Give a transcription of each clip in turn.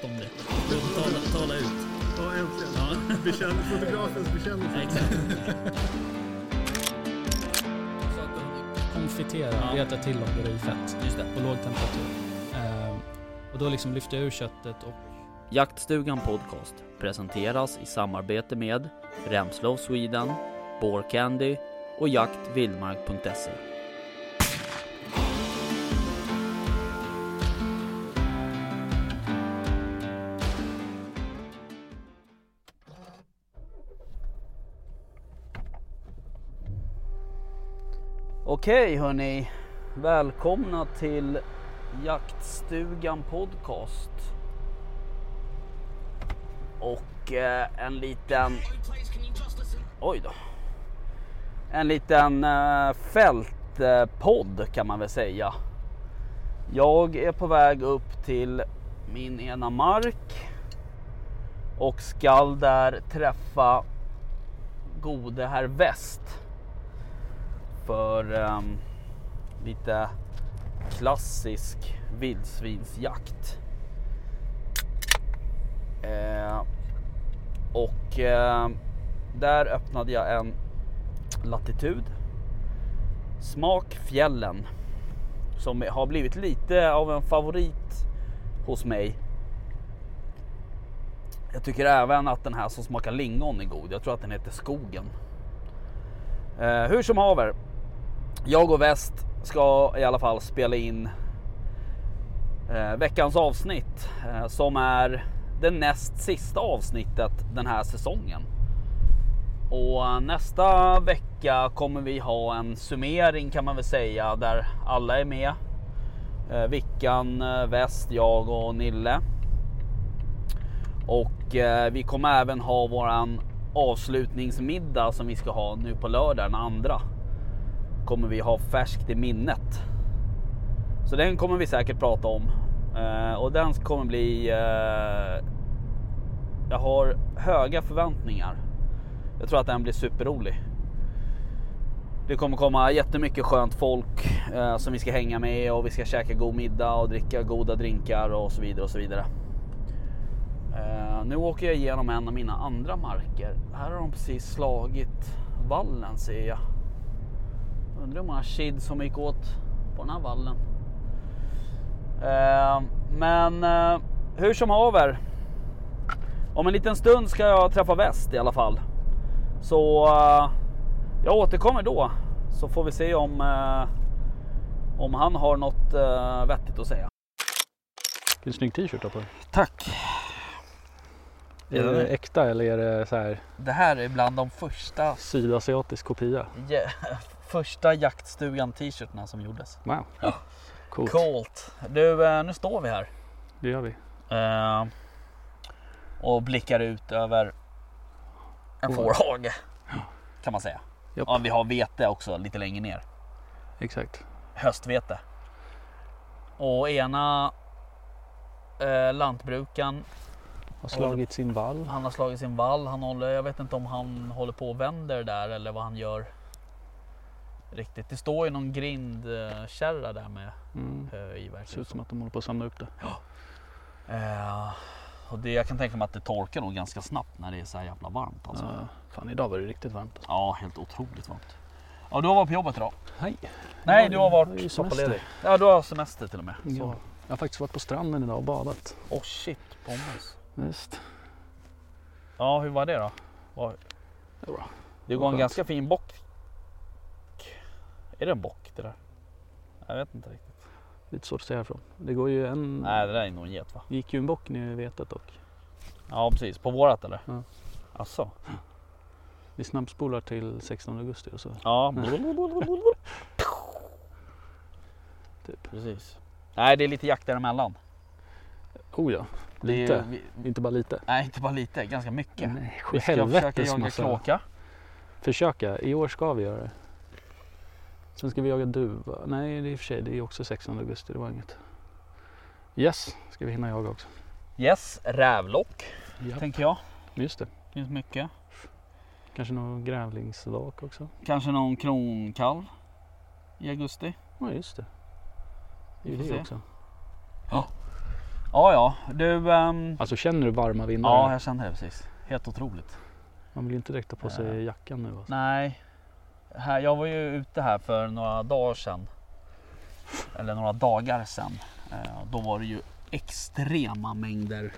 prata om det. Tala, tala ut. Ja, äntligen. Ja. Bekänn, fotografens bekännelse. Exakt. Konfitera, Ja. veta till om det i fett Just det. på låg temperatur. Ehm, och då liksom lyfter jag ur köttet och Jaktstugan Podcast presenteras i samarbete med Remslow Sweden, Candy och jaktvildmark.se. Okej hörni, välkomna till Jaktstugan Podcast. Och eh, en liten... Oj då. En liten eh, fältpodd kan man väl säga. Jag är på väg upp till min ena mark och skall där träffa gode herr Väst för um, lite klassisk vildsvinsjakt. Eh, och eh, där öppnade jag en latitud. Smak fjällen. Som har blivit lite av en favorit hos mig. Jag tycker även att den här som smakar lingon är god. Jag tror att den heter skogen. Eh, hur som haver. Jag och Väst ska i alla fall spela in eh, veckans avsnitt eh, som är det näst sista avsnittet den här säsongen. Och nästa vecka kommer vi ha en summering kan man väl säga där alla är med. Eh, Vickan, eh, Väst, jag och Nille. Och eh, vi kommer även ha våran avslutningsmiddag som vi ska ha nu på lördag den andra. Kommer vi ha färskt i minnet. Så den kommer vi säkert prata om. Eh, och den kommer bli... Eh, jag har höga förväntningar. Jag tror att den blir superrolig. Det kommer komma jättemycket skönt folk eh, som vi ska hänga med och vi ska käka god middag och dricka goda drinkar och så vidare och så vidare. Eh, nu åker jag igenom en av mina andra marker. Här har de precis slagit vallen ser jag. Undrar hur många kid som gick åt på den här vallen. Eh, men eh, hur som haver. Om en liten stund ska jag träffa väst i alla fall. Så eh, jag återkommer då. Så får vi se om, eh, om han har något eh, vettigt att säga. Vilken snygg t-shirt du på dig. Tack. Är det det- äkta eller är det så här Det här är bland de första, sydasiatisk kopia? ja, första jaktstugan t-shirtarna som gjordes. Wow. Ja. Coolt. Coolt. Du, eh, nu står vi här. Det gör vi. Eh, och blickar ut över en Får. fårhage. Kan man säga. Ja, vi har vete också lite längre ner. Exakt. Höstvete. Och ena eh, lantbrukaren, Har slagit sin vall. han har slagit sin vall. Han håller, jag vet inte om han håller på och vänder där eller vad han gör. Riktigt. Det står ju någon grindkärra där med Mm. hö i Ser verkligen. ut som att de håller på att samla upp det. Eh, och det, jag kan tänka mig att det torkar nog ganska snabbt när det är så här jävla varmt. Alltså. Ja, fan idag var det riktigt varmt. Alltså. Ja, helt otroligt varmt. Ja, du har varit på jobbet idag? Nej, Ja, du har varit pappaledig. Ja, du har semester till och med. Ja. Jag har faktiskt varit på stranden idag och badat. Oh shit, pommes. Visst. Ja, hur var det då? Var... Det var bra. Det går en ganska fin bock. Är det en bock det där? Jag vet inte riktigt. Lite svårt att säga härifrån. Det går ju en... Nej, det där är nog en get va? Det gick ju en bock ner i vetet dock. Ja, precis. På vårat eller? Ja. Asså? Vi snabbspolar till 16 augusti och så. Ja. Typ. Precis. Nej, det är lite jakt däremellan. Oh ja. Det är- Lite. vi- Inte bara lite. Nej, inte bara lite. Ganska mycket. Nej, Vi ska försöka jaga massa. kråka. Försöka. I år ska vi göra det. Sen ska vi jaga duva. Nej, det är i och för sig. Det är också 16 augusti. Det var inget. Yes, ska vi hinna jaga också. Yes, rävlock Ja, tänker jag. just det. Finns mycket. Kanske någon grävlingsvak också. Kanske någon kronkalv i augusti. Ja, just det. Det är ju det se. också. Ja, ja. Du... ehm, Alltså känner du varma vindar? ja, jag kände det precis. Helt otroligt. Man vill ju inte direkt ta på sig Eh. jackan nu. Alltså. Nej. Här, jag var ju ute här för några dagar sedan. Eller några dagar sedan. Eh, då var det ju extrema mängder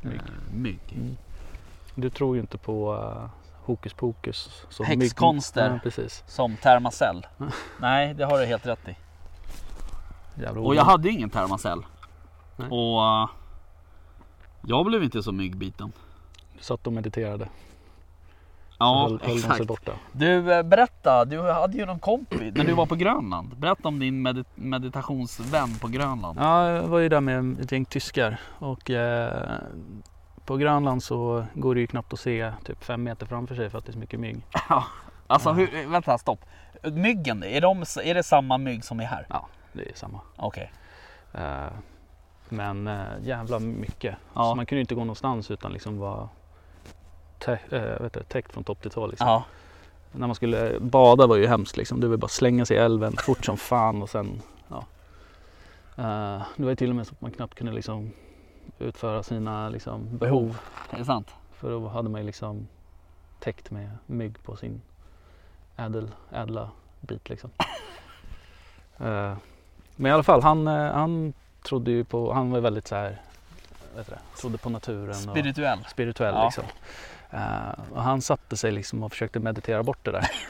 Mygg. eh, mygg. Mm. Du tror ju inte på uh, hokus pokus. som Häxkonster. mygg- Ja, precis. Som Thermacell. Nej, det har du helt rätt i. Jävla Och jag hade ju ingen Thermacell. Nej. Och eh, jag blev inte så myggbiten. Du satt och mediterade. Ja, höll, höll de sig exakt. borta. Du, eh, berätta. Du hade ju någon kompis när du var på Grönland. Berätta om din medit- meditationsvän på Grönland. Ja, jag var ju där med ett gäng tyskar och eh, på Grönland så går det ju knappt att se typ fem meter framför sig för att det är så mycket mygg. Alltså, Ja. hur, vänta, stopp. Myggen, är, de, är det samma mygg som är här? Det är samma. Okej. Eh, men eh, jävla mycket. Ja. Så man kunde inte gå någonstans utan liksom vara tä- eh, vet du, täckt från topp till tå. Liksom. Ja. När man skulle bada var ju hemskt liksom. Det var bara slänga sig i älven fort som fan och sen ja. Eh, det var ju till och med så att man knappt kunde liksom utföra sina liksom, behov. Är det sant? För då hade man ju liksom täckt med mygg på sin ädel, ädla bit liksom. Eh, men i alla fall, han, eh, han trodde ju på, han var väldigt så här, vet det, trodde på naturen och Spirituell. spirituell Ja. liksom. Eh, och han satte sig liksom och försökte meditera bort det där.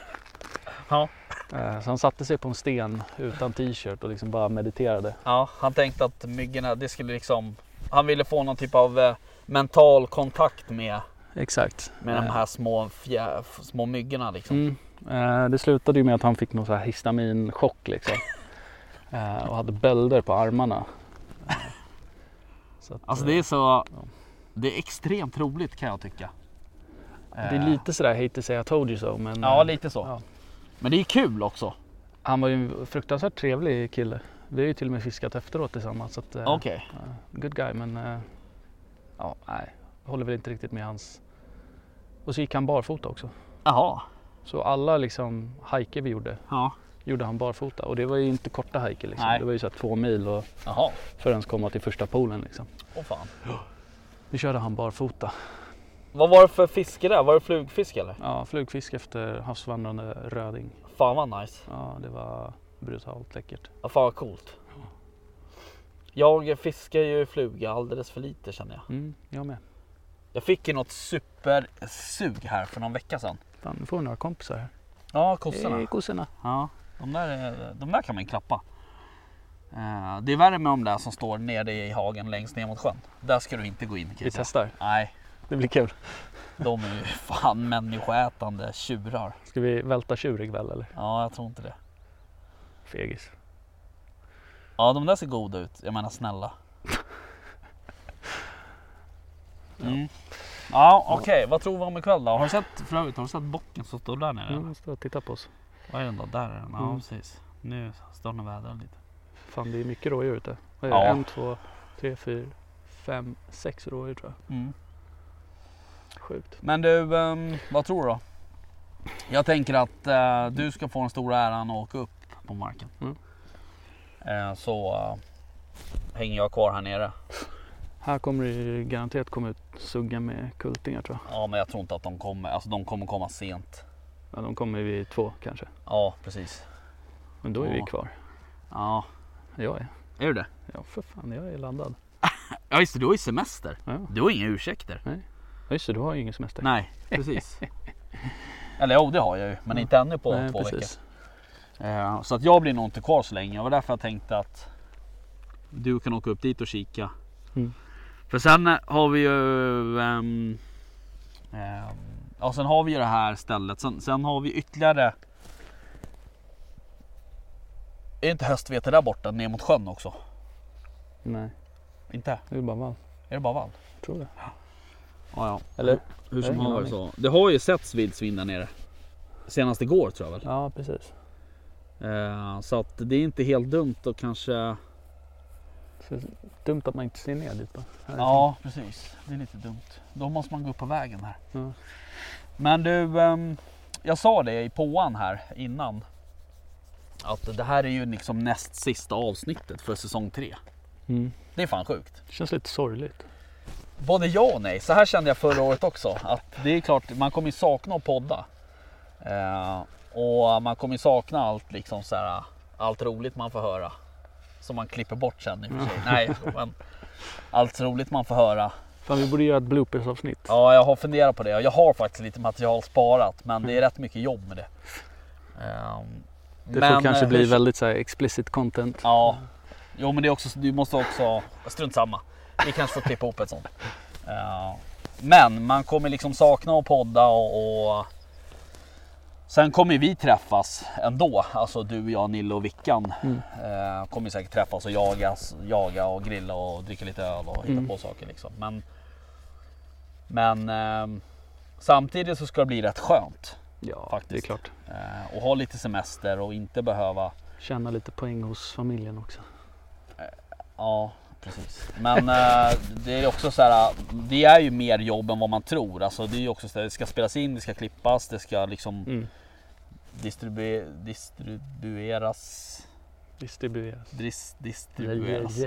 Ja. Eh, så han satte sig på en sten utan t-shirt och liksom bara mediterade. Ja, han tänkte att myggorna, det skulle liksom... Han ville få någon typ av eh, mental kontakt med, Exakt. med de här små, fjä, små myggorna liksom. Mm. Det slutade ju med att han fick någon så här histaminchock liksom. Och hade bölder på armarna. Att, Alltså det är så... Det är extremt roligt kan jag tycka. Det är lite sådär hate to say I told you so men Ja, eh, lite så. ja. Men det är kul också. han var ju en fruktansvärt trevlig kille. Vi har ju till och med fiskat efteråt tillsammans. Eh, Okej. eh, good guy men eh, ja, nej, jag håller väl inte riktigt med hans. Och så gick han barfota också. Jaha. Så alla liksom hajker vi gjorde, Ja. gjorde han barfota. Och det var ju inte korta hajker liksom. Nej. Det var ju så här två mil och Jaha. för att ens komma till första poolen liksom. Åh fan. Nu körde han barfota. Vad var det för fiske där? Var det flugfisk eller? Ja, flugfisk efter havsvandrande röding. Fan vad nice. Ja, det var brutalt läckert. Ja, fan vad coolt. Jag fiskar ju fluga alldeles för lite känner jag. Mm, jag med. Jag fick ju något supersug här för någon vecka sedan. Fan, nu får vi några kompisar här. Ja, kossorna. Hej kossorna. Ja, de där, är- de där kan man ju klappa. Eh, Det är värre med de där som står nere i hagen längst ner mot sjön. Där ska du inte gå in. kan Vi testar. Nej, Det blir kul. de är ju fan människoätande tjurar. Ska vi välta tjur ikväll eller? Ja, jag tror inte det. Fegis. Ja, de där ser goda ut. Jag menar snälla. Mm. Ja, okej. Vad tror vi om ikväll då? Har du sett för övrigt, har du sett bocken som står där nere? Ja, stå och titta på oss. Vad är den då? Där är den. Ja, Mm. precis. Nu står den och vädrar lite. Fan det är mycket rådjur ute. Vad är Ja. det? En, två, tre, fyra, fem, sex rådjur tror jag. Mm. Sjukt. Men du, ehm, vad tror du då? Jag tänker att eh, du ska få den stora äran att åka upp på marken. Mm. Eh, så eh, hänger jag kvar här nere. Här kommer det garanterat komma ut sugga med kultingar tror jag. Ja, men jag tror inte att de kommer. Alltså de kommer komma sent. Ja, de kommer vid två kanske. Ja, precis. Men då är vi Ja. kvar. Ja, Jag är. är du det? Ja för fan, jag är laddad. Ja, just det. Du har ju semester. Ja, Du har inga ursäkter. ja just det, du har ju ingen semester. Nej, precis. Eller jo, det har jag ju. Men inte ännu på Nej, två precis. veckor. Eh, så att jag blir nog inte kvar så länge. Det var därför jag tänkte att du kan åka upp dit och kika. Mm. För sen eh, har vi ju... ehm, ja, sen har vi ju det här stället. Sen, sen har vi ytterligare... Är inte höstvete där borta ner mot sjön också? Nej, Inte? det är bara vall. Är det bara vall? Tror det. Ja, ja. Eller? Hur som haver ingen så. Det har ju setts vildsvin där nere. Senast igår tror jag väl. Ja precis. Eh, så att det är inte helt dumt att kanske... Så dumt att man inte ser ner dit bara. Ja precis, det är lite dumt. Då måste man gå upp på vägen här. Ja. Men du, ehm, jag sa det i påan här innan. Att det här är ju liksom näst sista avsnittet för säsong 3. Mm. Det är fan sjukt. Det känns lite sorgligt. Både ja och nej. Så här kände jag förra året också. Att det är klart, man kommer ju sakna att podda. Eh, och man kommer ju sakna allt liksom så här, allt roligt man får höra. Som man klipper bort sen i och för sig. Nej, men allt roligt man får höra. Fan vi borde göra ett bloopers-avsnitt. Ja, jag har funderat på det. Jag har faktiskt lite material sparat, men det är rätt mycket jobb med det. Ehm, Det men, får kanske eh, bli väldigt så här explicit content. Ja, jo men det är också, du måste också, strunt samma. Vi kanske får klippa ihop ett sånt. Eh, men man kommer liksom sakna att podda och, och sen kommer vi träffas ändå. Alltså du, jag, Nille och Vickan Mm. eh, kommer säkert träffas och jagas, jaga och grilla och dricka lite öl och hitta Mm. på saker liksom. Men, men ehm, samtidigt så ska det bli rätt skönt Ja, Faktiskt. det är klart. eh, och ha lite semester och inte behöva Känna lite poäng hos familjen också. Ja, precis. Men eh, det är också så här. Det är ju mer jobb än vad man tror. Alltså det är ju också så här, det ska spelas in, det ska klippas, det ska liksom Mm. distribu distribueras. Distribueras. Dis distribueras.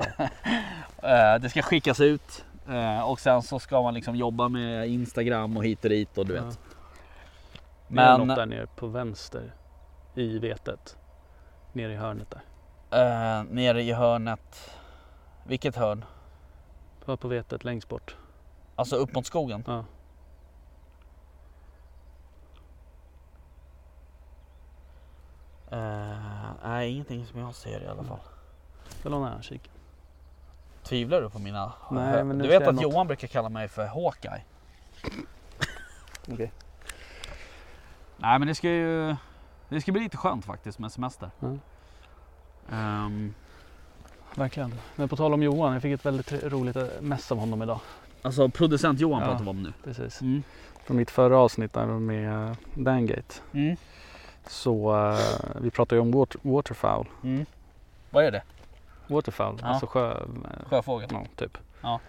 Eh, det ska skickas ut eh, och sen så ska man liksom jobba med Instagram och hit och dit och du Ja. vet. Men något där nere på vänster i vetet. Nere i hörnet där. eh, nere i hörnet. Vilket hörn? Var på vetet längst bort. Alltså upp mot skogen. Ja. Eh, nej, ingenting som jag ser i alla fall. Jag lånar en kik. Tvivlar du på mina? Nej, men du vet att något. Johan brukar kalla mig för Hawkeye. Okej. Nej men det ska ju Det ska bli lite skönt faktiskt med semester. Ja. Ehm, Verkligen. Men på tal om Johan, jag fick ett väldigt roligt eh, mess av honom idag. alltså producent Johan Ja. pratar vi om nu. Precis. Mm. Från mitt förra avsnitt där med eh, Dangate. Mm. Så eh, vi pratade ju om water, waterfowl. Mm. Vad är det? Waterfowl, Ja. alltså sjö... Sjöfågel? Ja, typ. Ja.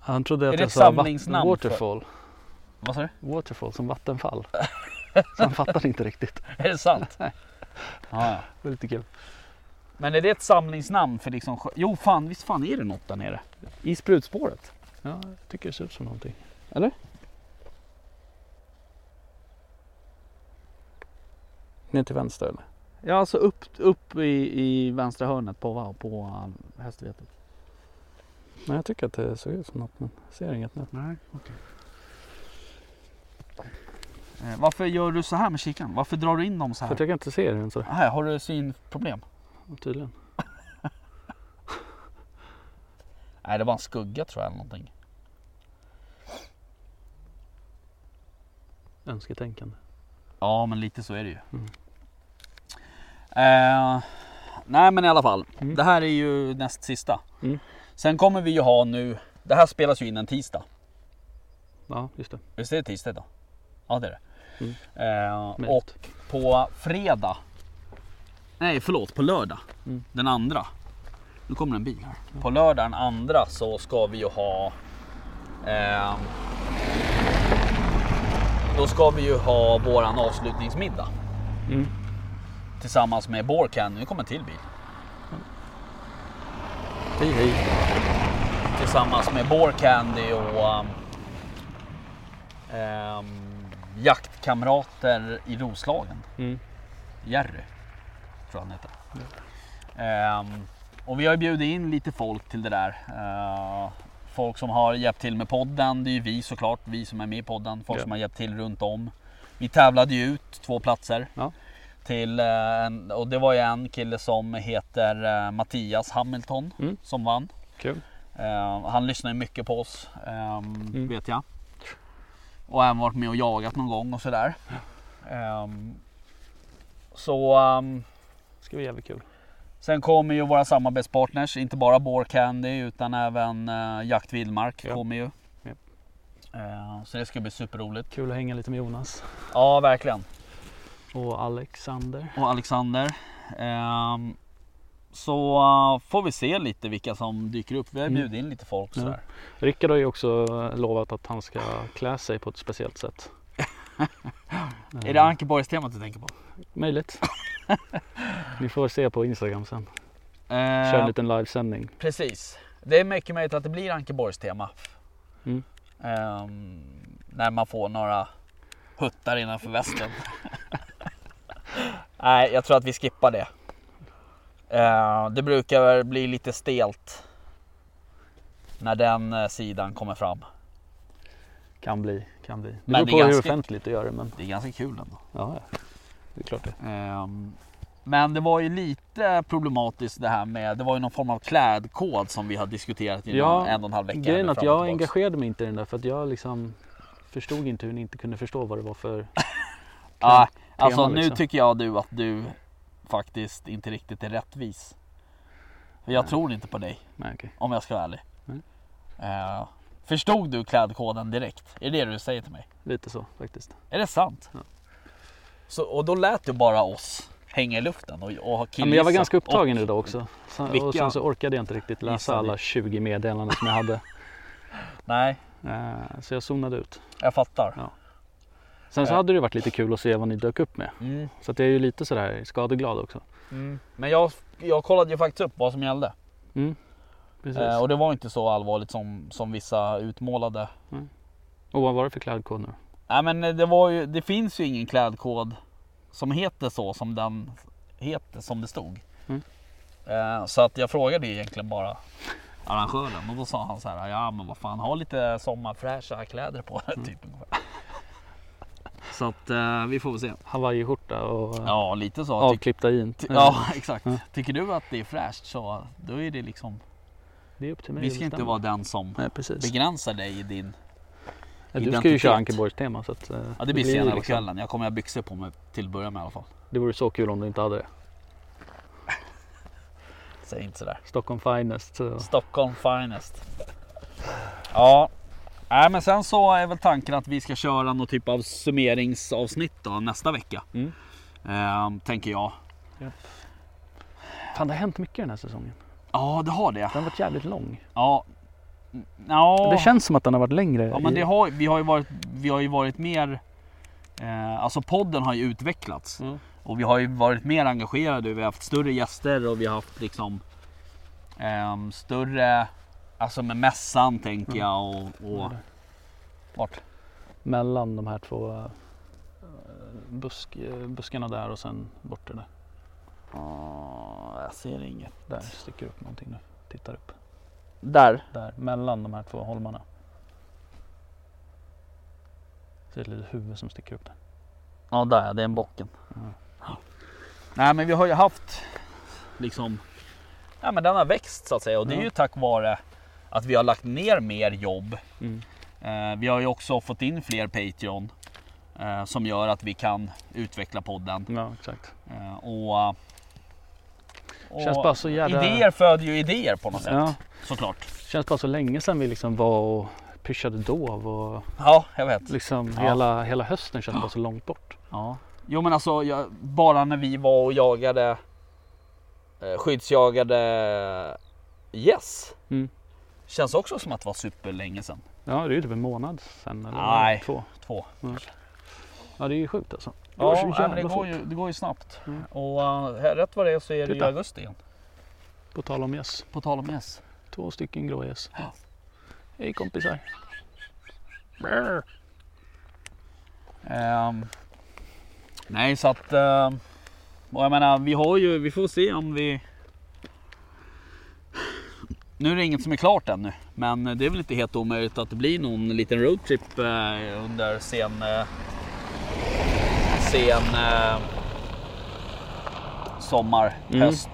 Han trodde Är att det jag sa wat- samlingsnamn för- waterfall. Vad sa du? Waterfall som vattenfall. Så han fattade inte riktigt. Är det sant? ja. Det var lite kul. Men är det ett samlingsnamn för liksom Jo fan, visst fan är det något där nere? I sprutspåret? Ja, jag tycker det ser ut som någonting. Eller? Ner till vänster eller? Ja alltså upp, upp i, i vänstra hörnet på, på uh, Hästvetet. Nej, jag tycker att det ser ut som något men ser inget nu. Nej, okej. Eh, varför gör du så här med kikaren? Varför drar du in dem så För här? att jag kan inte se den så Här, har du synproblem? Tydligen. Nej, det var en skugga tror jag eller någonting. Önsketänkande. Ja, men lite så är det ju. Mm. Eh, nej, men i alla fall. Mm. Det här är ju näst sista. Mm. Sen kommer vi ju ha nu. Det här spelas ju in en tisdag. Ja, just det. Visst är det tisdag idag? Ja, det är det. Mm. Eh, och på fredag. Nej, förlåt, på lördag. Mm. Den andra. Nu kommer en bil här. På lördag den andra så ska vi ju ha. Eh, då ska vi ju ha våran avslutningsmiddag. Mm. Tillsammans med Borkan. Nu kommer en till bil. Hej hej. Tillsammans med Bore Candy och um, jaktkamrater i Roslagen. Mm. Jerry, tror jag han heter. Ehm, och vi har ju bjudit in lite folk till det där. Eh, folk som har hjälpt till med podden. Det är ju vi såklart, vi som är med i podden. Folk Ja. som har hjälpt till runt om. Vi tävlade ju ut två platser. Ja. Till, eh, och det var ju en kille som heter eh, Mattias Hamilton Mm. som vann. Kul. Eh, han lyssnar ju mycket på oss, ehm, Mm. vet jag. Och även varit med och jagat någon gång och sådär. Ehm, så ehm, Ska bli jävligt kul. sen kommer ju våra samarbetspartners, inte bara Bore Candy utan även uh, Jakt Vildmark Ja. kommer ju. Ja. Eh, så det ska bli superroligt. Kul att hänga lite med Jonas. Ja, verkligen. Och Alexander. Och Alexander. Ehm, så eh, får vi se lite vilka som dyker upp. Vi har Mm. bjudit in lite folk Ja. Rickard har ju också lovat att han ska klä sig på ett speciellt sätt. Är det Ankeborgs temat du tänker på? Möjligt. Ni får se på Instagram sen. Eh, Kör en liten livesändning. Precis. Det är mycket möjligt att det blir Ankeborgs tema. Mm. Ehm, när man får några huttar innanför västen. Nej, jag tror att vi skippar det. Eh, det brukar bli lite stelt när den eh, sidan kommer fram. Kan bli, kan bli. Det Men beror det på är hur ganska- offentligt du gör det men Det är ganska kul ändå. ja, det är klart det. Ehm, men det var ju lite problematiskt det här med, det var ju någon form av klädkod som vi har diskuterat i Ja, en och en halv vecka. Grejen är att jag engagerade mig inte i den där för att jag liksom förstod inte hur ni inte kunde förstå vad det var för Ja, alltså tema, nu liksom. tycker jag du att du faktiskt inte riktigt är rättvis. Jag Nej. tror inte på dig Nej, okej. om jag ska vara ärlig. Nej. Förstod du klädkoden direkt? Är det det du säger till mig? Lite så faktiskt. Är det sant? Ja. Så, och då lät du bara oss hänga i luften och, och Ja, killgissa. men jag var ganska upptagen och, idag också. Så, och sen så orkade jag inte riktigt läsa alla 20 meddelanden som jag hade. Nej, Eh, Så jag zonade ut. jag fattar. Ja. Sen så Eh. hade det varit lite kul att se vad ni dök upp med. Mm, Så att jag är ju lite sådär skadeglad också. mm. Men jag, jag kollade ju faktiskt upp vad som gällde. Mm. Eh, och det var inte så allvarligt som, som vissa utmålade. Och vad var det för klädkod nu? Nej men det var ju, det finns ju ingen klädkod som heter så som den heter som det stod. Mm. Eh, så att jag frågade egentligen bara arrangören och då sa han så här, ja men vad fan ha lite sommarfräscha kläder på dig typ. ungefär. Så att eh, vi får väl se. Hawaiiskjorta och ja. Ja lite så. Avklippta jeans. ja exakt. Ja. Tycker du att det är fräscht så då är det liksom. Det är upp till mig Vi ska inte vara den som Nej begränsar dig i din. Ja, du ska ju köra Ankeborgs tema så att, eh, Ja det blir senare på liksom- kvällen. Jag kommer ha byxor på mig till att börja med i alla fall. Det vore så kul om du inte hade det. Säg inte sådär. Stockholm finest. Så. Stockholm finest. Ja, Nej, men sen så är väl tanken att vi ska köra någon typ av summeringsavsnitt då, nästa vecka. Mm. Ehm, tänker jag. Fan det har hänt mycket den här säsongen. Ja, det har det. Den har varit jävligt lång. Ja. Mm, ja. Det känns som att den har varit längre. Ja, men det har, vi, har ju varit, vi har ju varit mer... Eh, alltså podden har ju utvecklats. Mm. Och vi har ju varit mer engagerade. Vi har haft större gäster och vi har haft liksom ehm, större... Alltså med mässan tänker Mm. jag och... och vart? Mellan de här två eh, busk, eh, buskarna där och sen borta där. Ah, jag ser inget. Där sticker upp någonting nu. Tittar upp. Där? Där, mellan de här två holmarna. Ser ett litet huvud som sticker upp där. Ja, där ja, det är en bocken. Mm. Nej, men vi har ju haft liksom... Ja, men den har växt så att säga och det är Ja. ju tack vare att vi har lagt ner mer jobb. Mm. Eh, vi har ju också fått in fler Patreon eh, som gör att vi kan utveckla podden. Ja, exakt. Eh, och Känns bara så jävla- Idéer föder ju idéer på något sätt. Ja, Såklart. känns bara så länge sedan vi liksom var och pyschade dov och Ja, jag vet. liksom Ja. hela, hela hösten känns bara så långt bort. Ja. Jo men alltså jag, bara när vi var och jagade eh, skyddsjagade gäss. Mm. Känns också som att det var superlänge sedan. Ja, det är ju typ en månad sedan eller Nej. två. Två. Ja, det är ju sjukt alltså. Det Ja, går så men det, jävla går ju, det går ju snabbt. Mm. Och uh, här, rätt vad det är så är det ju Titta. augusti igen. På tal om gäss. På tal om gäss. Två stycken grågäss. Ja. Hej kompisar. Ehm, nej så att ehm, och jag menar vi har ju, vi får se om vi Nu är det inget som är klart ännu men det är väl inte helt omöjligt att det blir någon liten roadtrip eh, under sen eh, sen eh, sommar, Mm. höst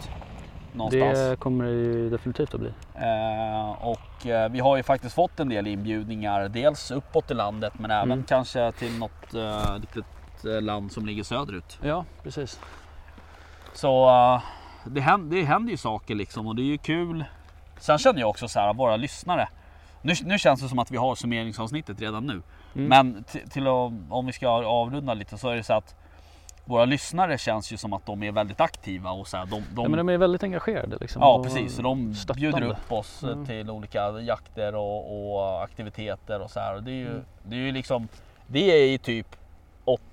någonstans. Det kommer det ju definitivt att bli. Eh, och eh, vi har ju faktiskt fått en del inbjudningar. Dels uppåt i landet men även Mm. kanske till något eh, litet eh, land som ligger söderut. Ja, precis. Så eh, det, händer, det händer ju saker liksom och det är ju kul. Sen känner jag också så här, våra lyssnare. Nu, nu känns det som att vi har summeringsavsnittet redan nu. Mm. Men till att, om vi ska avrunda lite så är det så att våra lyssnare känns ju som att de är väldigt aktiva och så här, de, de, Ja, men de är väldigt engagerade liksom. Ja precis, så de stöttande. bjuder upp oss eh, Mm. till olika jakter och, och aktiviteter och så här. Och det är ju, Mm. det är ju liksom, det är ju typ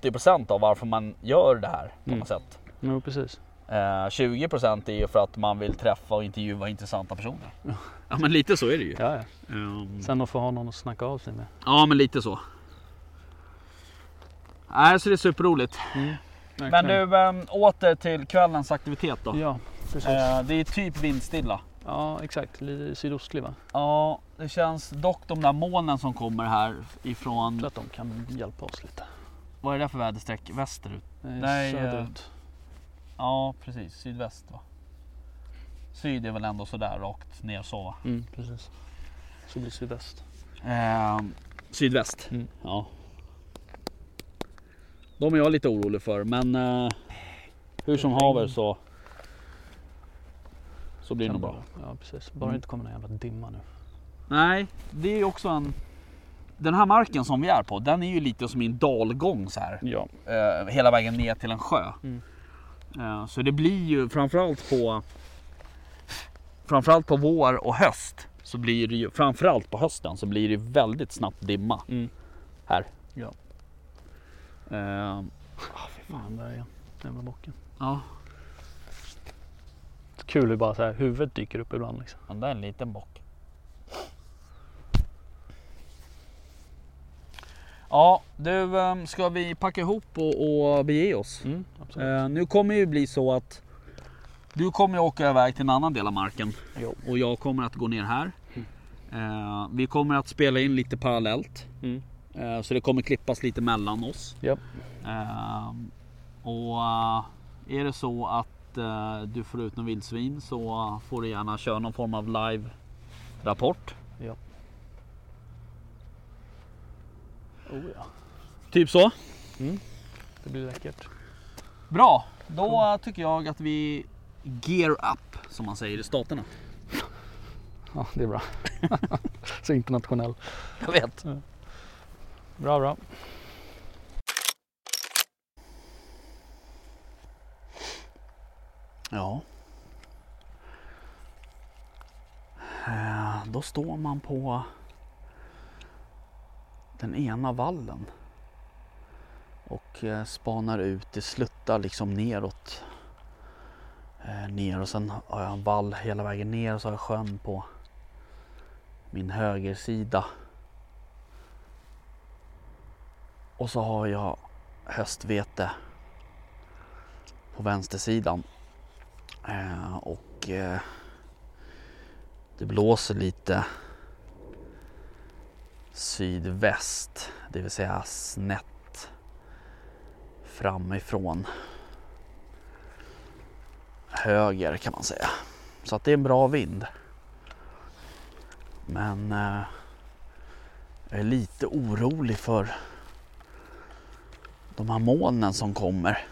80% av varför man gör det här på Mm. något sätt. Jo, precis. Eh, 20% är ju för att man vill träffa och intervjua intressanta personer. Ja men lite så är det ju. Ja, ja. Ehm, Sen att få ha någon att snacka av sig med. ja men lite så. Nej så det är superroligt. Men du ähm, åter till kvällens aktivitet då. Ja, precis. Eh, det är typ vindstilla. Ja, exakt. Lite sydostlig va? Ja, det känns dock de där molnen som kommer här Jag ifrån, tror att de kan hjälpa oss lite. vad är det för väderstreck? Västerut? Nej, Nej, söderut. Ja, precis. Sydväst va? Syd är väl ändå sådär rakt ner så va? Mm, precis. Så blir sydväst. Ehm, sydväst. Mm. Ja. De är jag lite orolig för men eh, hur som haver så så blir det nog bra. Ja, precis. Bara Mm. det inte kommer någon jävla dimma nu. Nej, det är också en den här marken som vi är på, den är ju lite som en dalgång så här. Ja. eh, hela vägen ner till en sjö. Mm. Så det blir ju framförallt på framförallt på vår och höst så blir det ju framförallt på hösten så blir det väldigt snabbt dimma Mm. här. Ja. Eh, Fan, där igen. Jävla bocken. ja, Kul hur bara så här huvudet dyker upp ibland liksom. men det är en liten bock. Ja, du eh, ska vi packa ihop och, och bege oss? Mm. Eh, nu kommer det ju bli så att du kommer åka iväg till en annan del av marken Jo. och jag kommer att gå ner här. Eh, vi kommer att spela in lite parallellt. Mm. Eh, så det kommer klippas lite mellan oss. Ja. Eh, och eh, är det så att eh, du får ut någon vildsvin så får du gärna köra någon form av live rapport. Ja. Oh ja. Typ så. Det blir läckert. Bra, då tycker jag att vi gear up som man säger i staterna. Ja, det är bra. så internationell. Jag vet. Bra, bra. Ja. Eh, Då står man på den ena vallen och eh, spanar ut. Det sluttar liksom neråt. Eh, ner och sen har jag en vall hela vägen ner och så har jag sjön på min högersida. Och så har jag höstvete på vänstersidan. Eh, och det blåser lite sydväst, det vill säga snett framifrån höger kan man säga. Så att det är en bra vind. Men eh, jag är lite orolig för de här molnen som kommer.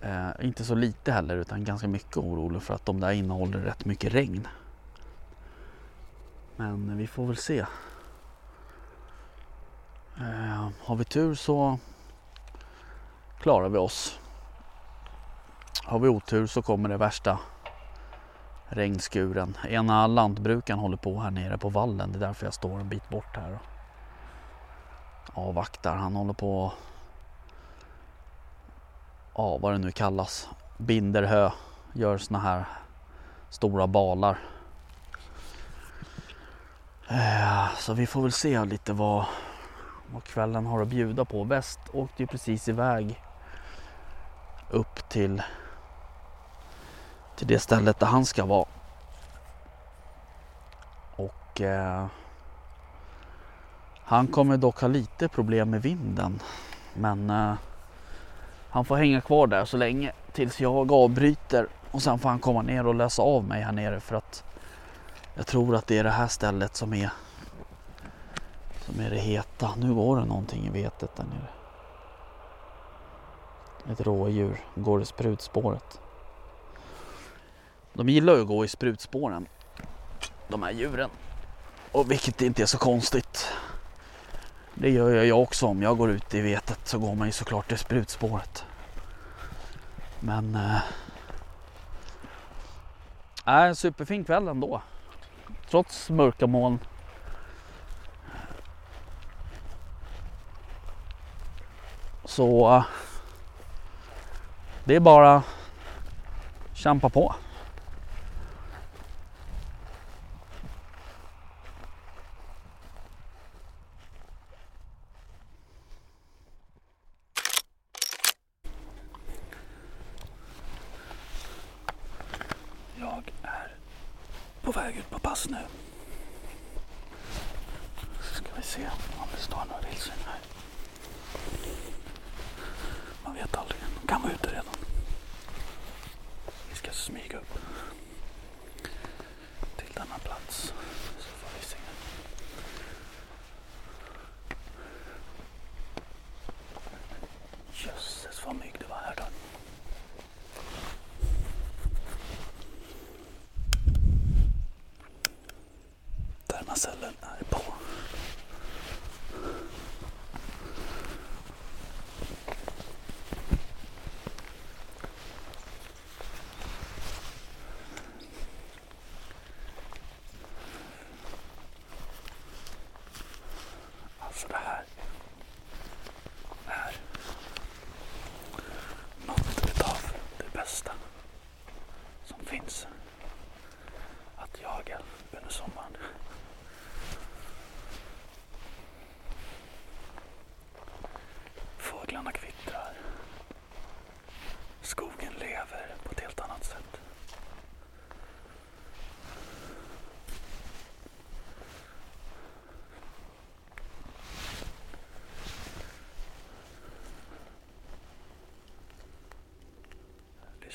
Eh, inte så lite heller utan ganska mycket orolig för att de där innehåller rätt mycket regn. Men vi får väl se. Eh, har vi tur så klarar vi oss. Har vi otur så kommer det värsta regnskuren. Ena lantbrukaren håller på här nere på vallen. Det är därför jag står en bit bort här och avvaktar. Han håller på ja, vad det nu kallas, binder hö, gör såna här stora balar. Eh, Så vi får väl se lite vad, vad kvällen har att bjuda på. Väst åkte ju precis iväg upp till, till det stället där han ska vara. Och eh, han kommer dock ha lite problem med vinden. Men eh, han får hänga kvar där så länge tills jag avbryter och sen får han komma ner och läsa av mig här nere för att jag tror att det är det här stället som är som är det heta. Nu går det någonting i vetet där nere. Ett rådjur går i sprutspåret. De gillar ju att gå i sprutspåren. De här djuren. Och vilket inte är så konstigt. Det gör jag också om jag går ut i vetet så går man ju såklart i sprutspåret. Men... Äh, superfin kväll ändå trots mörka moln. Så eh, det är bara kämpa på.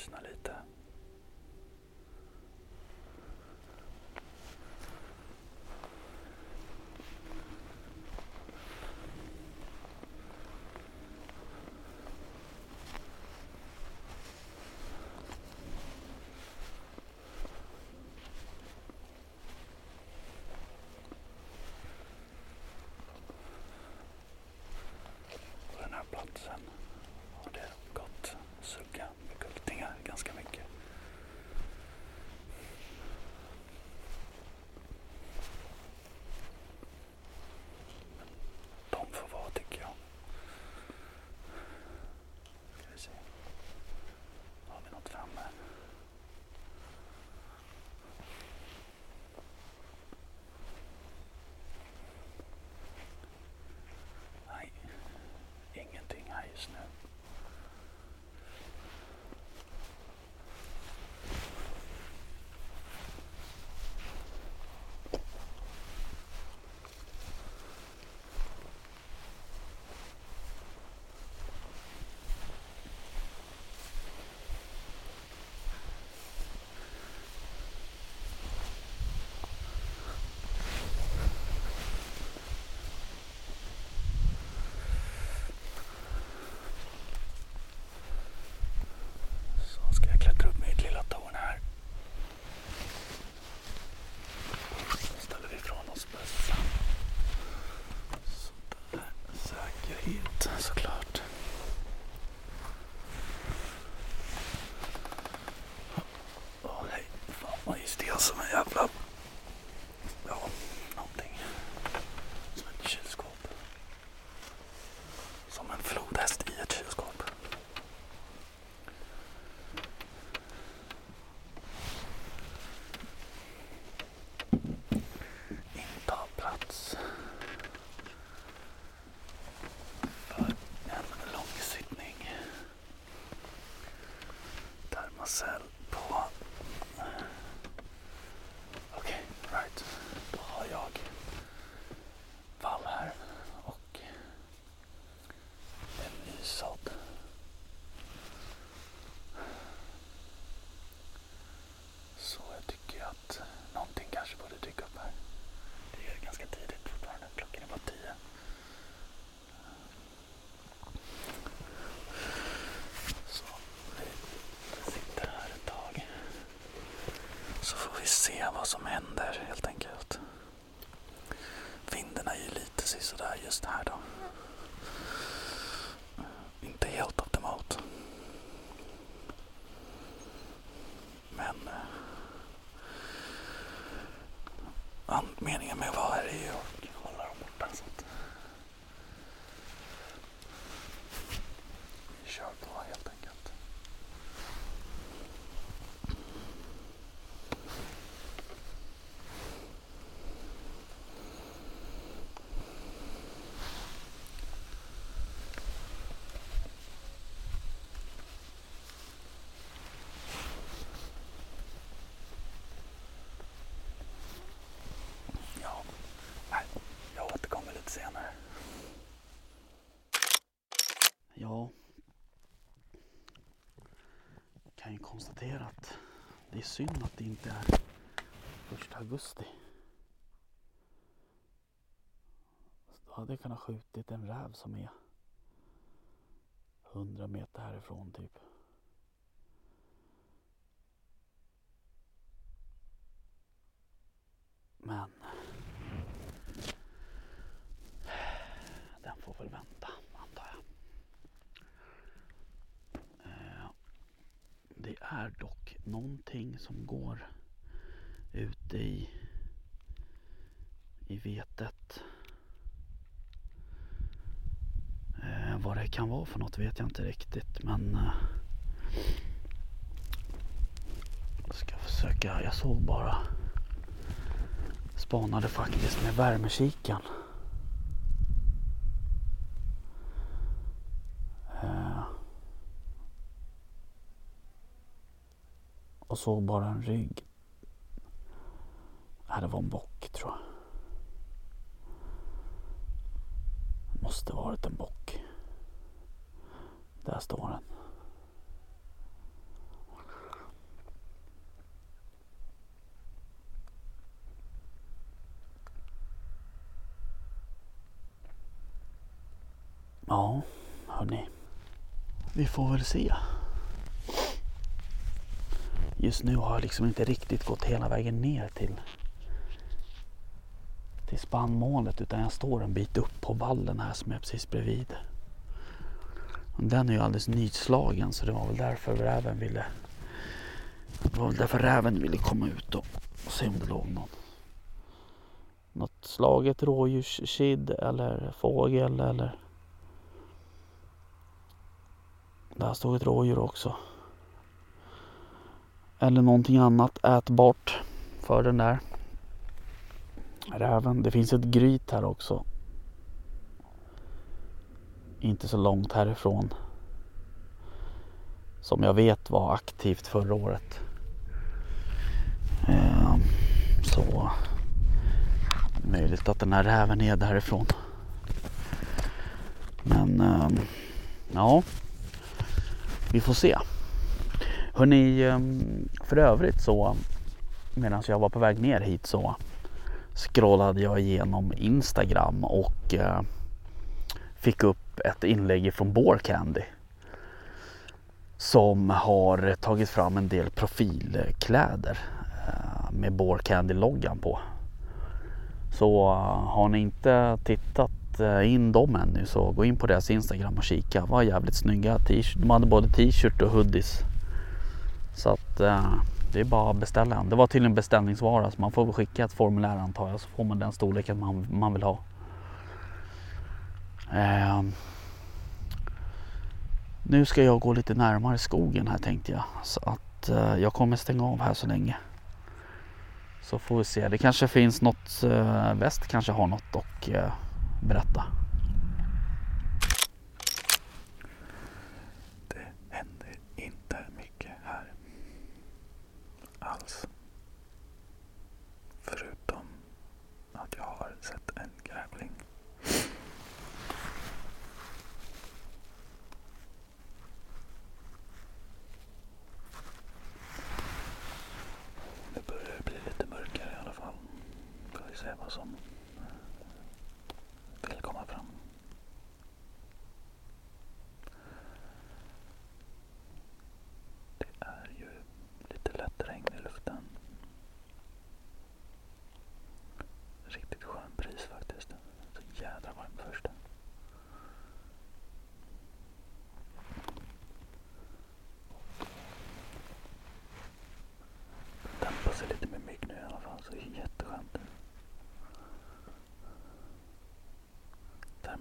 Lyssna lite. vi se vad som händer helt enkelt. Vinden är ju lite sådär just här Kan konstatera att det är synd att det inte är första augusti. Då hade jag kunnat skjutit en räv som är 100 meter härifrån typ. Men den får väl vänta antar jag. Eh, Det är dock någonting som går ute i, i vetet. Eh, vad det kan vara för något vet jag inte riktigt men eh, jag ska försöka, jag såg bara spanade faktiskt med värmekikan. Eh, och såg bara en rygg. Nej, det var en bock tror jag. Måste varit en bock. Där står den. Ja, hörni. Vi får väl se. Just nu har jag liksom inte riktigt gått hela vägen ner till, till spannmålet utan jag står en bit upp på vallen här som är precis bredvid. Den är ju alldeles nyslagen så det var väl därför räven ville det var väl därför räven ville komma ut och, och se om det låg någon. Något slaget rådjurskid eller fågel eller där stod ett rådjur också. Eller någonting annat ätbart för den där räven. Det finns ett gryt här också. Inte så långt härifrån. Som jag vet var aktivt förra året. Ehm, så möjligt att den här räven är därifrån. Men ehm, ja, vi får se. Hörrni, ehm, för övrigt så medan jag var på väg ner hit så scrollade jag igenom Instagram och eh, fick upp ett inlägg från Borecandy. Candy. Som har tagit fram en del profilkläder eh, med Boar Candy-loggan på. Så eh, har ni inte tittat eh, in dem ännu så gå in på deras Instagram och kika. Var jävligt snygga t-shirt. De hade både t-shirt och hoodies. Så att det är bara att beställa en. Det var till en beställningsvara så man får väl skicka ett formulär antar jag så får man den storleken man, man vill ha. Eh, nu ska jag gå lite närmare skogen här tänkte jag. Så att eh, jag kommer stänga av här så länge. Så får vi se. Det kanske finns något. Eh, väst kanske har något att eh, berätta. Det händer inte mycket här. Alls. Förutom att jag har sett en grävling. Nu börjar det bli lite mörkare i alla fall. Ska vi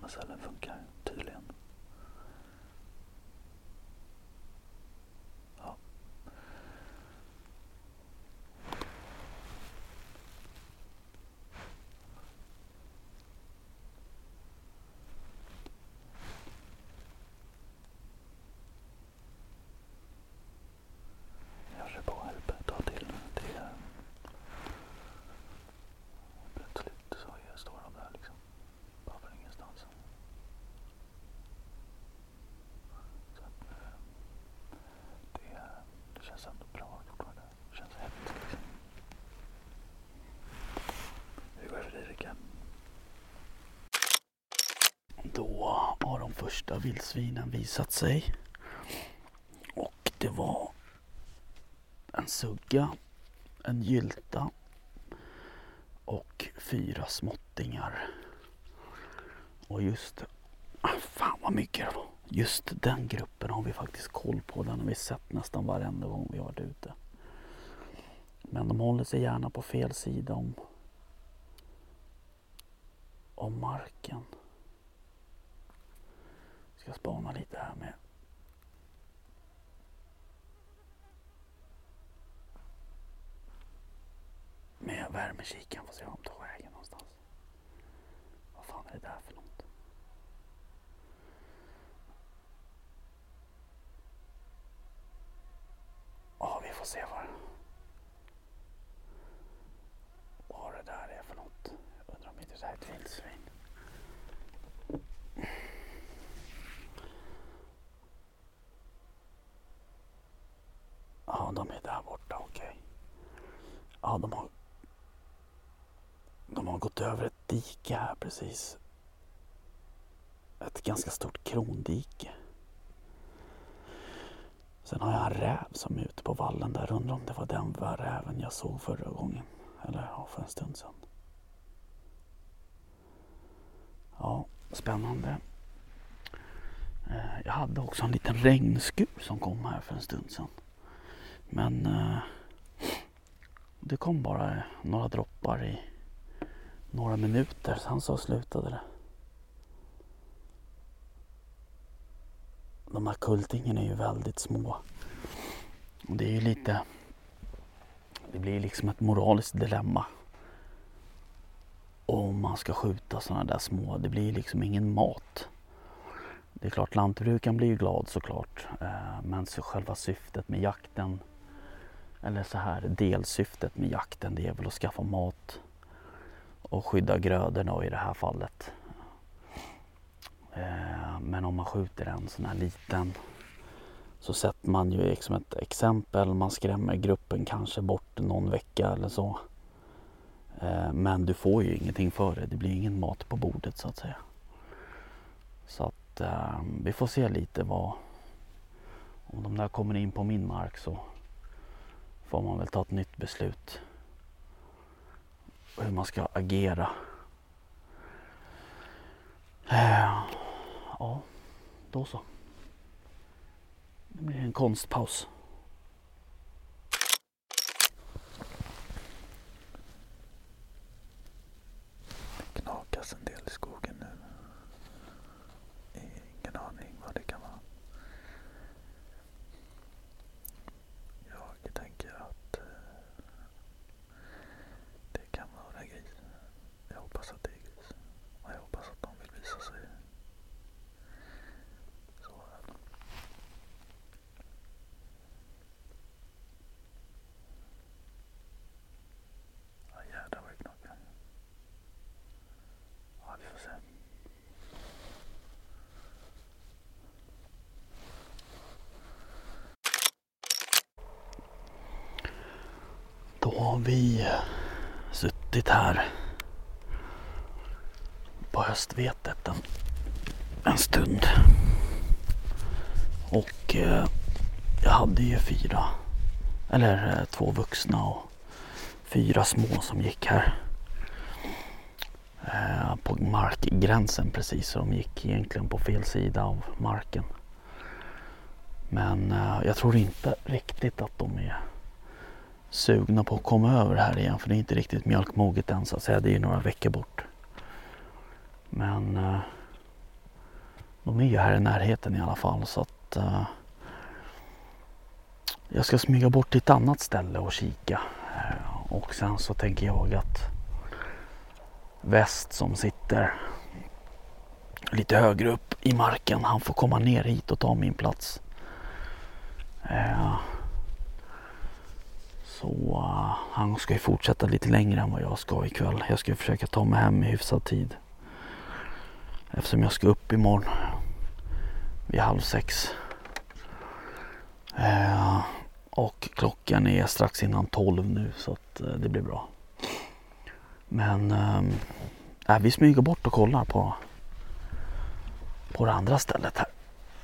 masala funkar. Då har de första vildsvinen visat sig. Och det var en sugga, en gylta och fyra småttingar. Och just, ah, fan vad mycket det var. Just den gruppen har vi faktiskt koll på. Den har vi sett nästan varenda gång vi har varit ute. Men de håller sig gärna på fel sida om, om marken. Ska spana lite här med med värmekikaren. Får se om de tar vägen någonstans. Vad fan är det där för något? Ja, vi får se vad, vad det där är för något. Jag undrar om inte det här är ett vildsvin. Ja, de är där borta, okej. Ja, de har de har gått över ett dike här precis. Ett ganska stort krondike. Sen har jag en räv som är ute på vallen där. Undrar om det var den räven jag såg förra gången. Eller ja, för en stund sedan. Ja, spännande. Eh, jag hade också en liten regnskur som kom här för en stund sedan. Men eh, det kom bara några droppar i några minuter. Sen så slutade det. De här kultingarna är ju väldigt små. Och det är ju lite... Det blir liksom ett moraliskt dilemma. Om man ska skjuta sådana där små. Det blir liksom ingen mat. Det är klart lantbrukaren blir ju glad såklart. Eh, men så själva syftet med jakten. Eller så här delsyftet med jakten det är väl att skaffa mat och skydda grödorna i det här fallet. Eh, men om man skjuter en sån här liten så sätter man ju liksom ett exempel. Man skrämmer gruppen kanske bort någon vecka eller så. Eh, men du får ju ingenting för det. Det blir ingen mat på bordet så att säga. Så att eh, vi får se lite vad om de där kommer in på min mark så får man väl ta ett nytt beslut hur man ska agera. Ja, då så. Det blir en konstpaus. Det knakas en del i skogen nu. Ingen aning vad det kan vara. Jag tänker att eh, det kan vara gris. Jag hoppas att det är gris. Och jag hoppas att de vill visa sig. Så är det. Ja jädrar vad det knakar. Ja vi får se. Då har vi suttit här på höstvetet en, en stund. Och eh, jag hade ju fyra, eller eh, två vuxna och fyra små som gick här. Eh, på markgränsen precis, så de gick egentligen på fel sida av marken. Men eh, jag tror inte riktigt att de är sugna på att komma över här igen för det är inte riktigt mjölkmoget än så att säga. Det är ju några veckor bort. Men eh, de är ju här i närheten i alla fall så att eh, jag ska smyga bort till ett annat ställe och kika. Eh, och sen så tänker jag att Väst som sitter lite högre upp i marken, han får komma ner hit och ta min plats. Eh, så han ska ju fortsätta lite längre än vad jag ska ikväll. Jag ska försöka ta mig hem i hyfsad tid. Eftersom jag ska upp imorgon vid halv sex. Eh, och klockan är strax innan tolv nu så att eh, det blir bra. Men uh, vi smyger bort och kollar på på det andra stället här.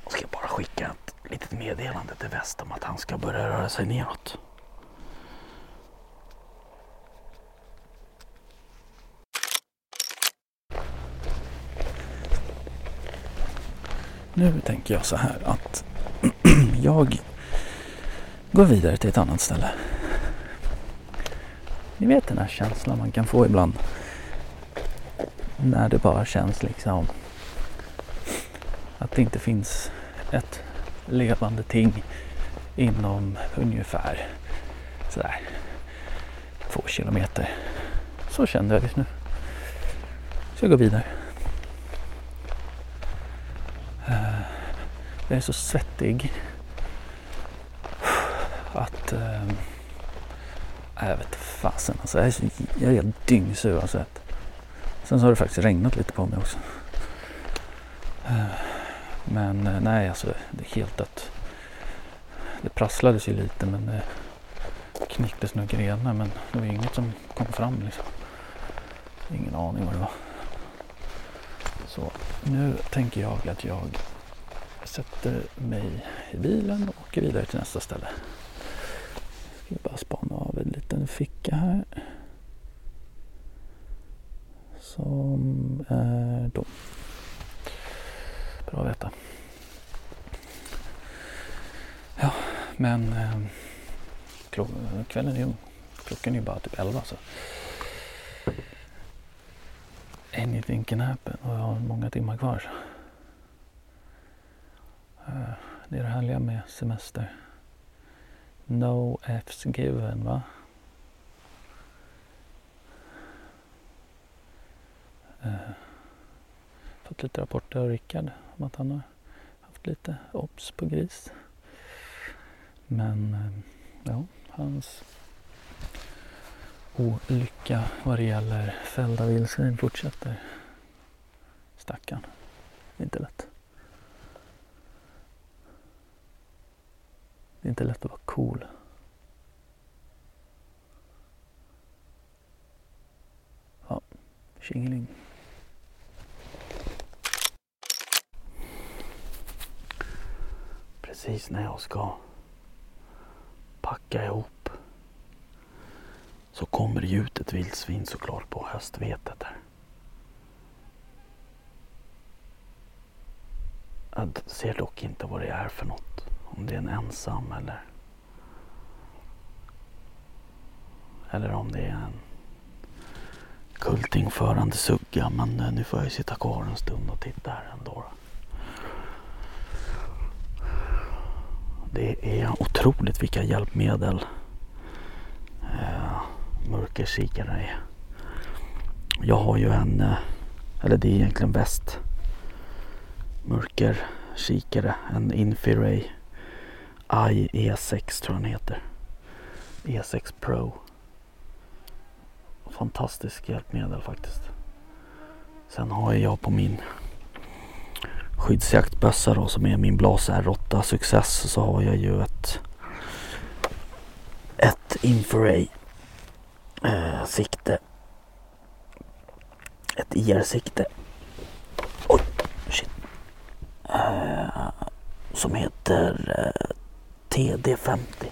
Jag ska bara skicka ett litet meddelande till väst om att han ska börja röra sig neråt. Nu tänker jag så här att jag går vidare till ett annat ställe. Ni vet den här känslan man kan få ibland. När det bara känns liksom att det inte finns ett levande ting inom ungefär sådär två kilometer. Så kände jag just nu. Så jag går vidare. Jag är så svettig att äh, jag vet fasen alltså. Jag är, så, jag är helt dyngsur av svett. Sen så har det faktiskt regnat lite på mig också. Eh, men eh, nej, alltså det är helt dött. Det prasslades ju lite men det knicktes några grenar men det var inget som kom fram liksom. Ingen aning vad det var. Så nu tänker jag att jag sätter mig i bilen och åker vidare till nästa ställe. Ska bara spana av en liten ficka här. Som är då. Bra att veta. Ja, men eh, kvällen är ung. Klockan är ju bara typ 11 så. Anything can happen och jag har många timmar kvar. Eh, det är det härliga med semester. No F's given va? Eh, fått lite rapporter av Rickard om att han har haft lite obs på gris. Men eh, ja, hans olycka vad det gäller fällda vildsvin fortsätter. Stackarn. Inte lätt. Det är inte lätt att vara cool. Ja, tjingeling. Precis när jag ska packa ihop så kommer det ut ett vildsvin såklart på höstvetet där. Jag ser dock inte vad det är för något. Om det är en ensam eller eller om det är en kultingförande sugga. Men eh, nu får jag ju sitta kvar en stund och titta här ändå. Det är otroligt vilka hjälpmedel eh, mörkerkikare är. Jag har ju en, eh, eller det är egentligen väst mörkerkikare, en Infiray i E6 tror jag den heter. E6 Pro. Fantastisk hjälpmedel faktiskt. Sen har jag på min skyddsjaktbössa då som är min Blas R8 Success så har jag ju ett ett Inforay eh, sikte. Ett IR-sikte. Oj, shit. Eh, som heter eh, TD50.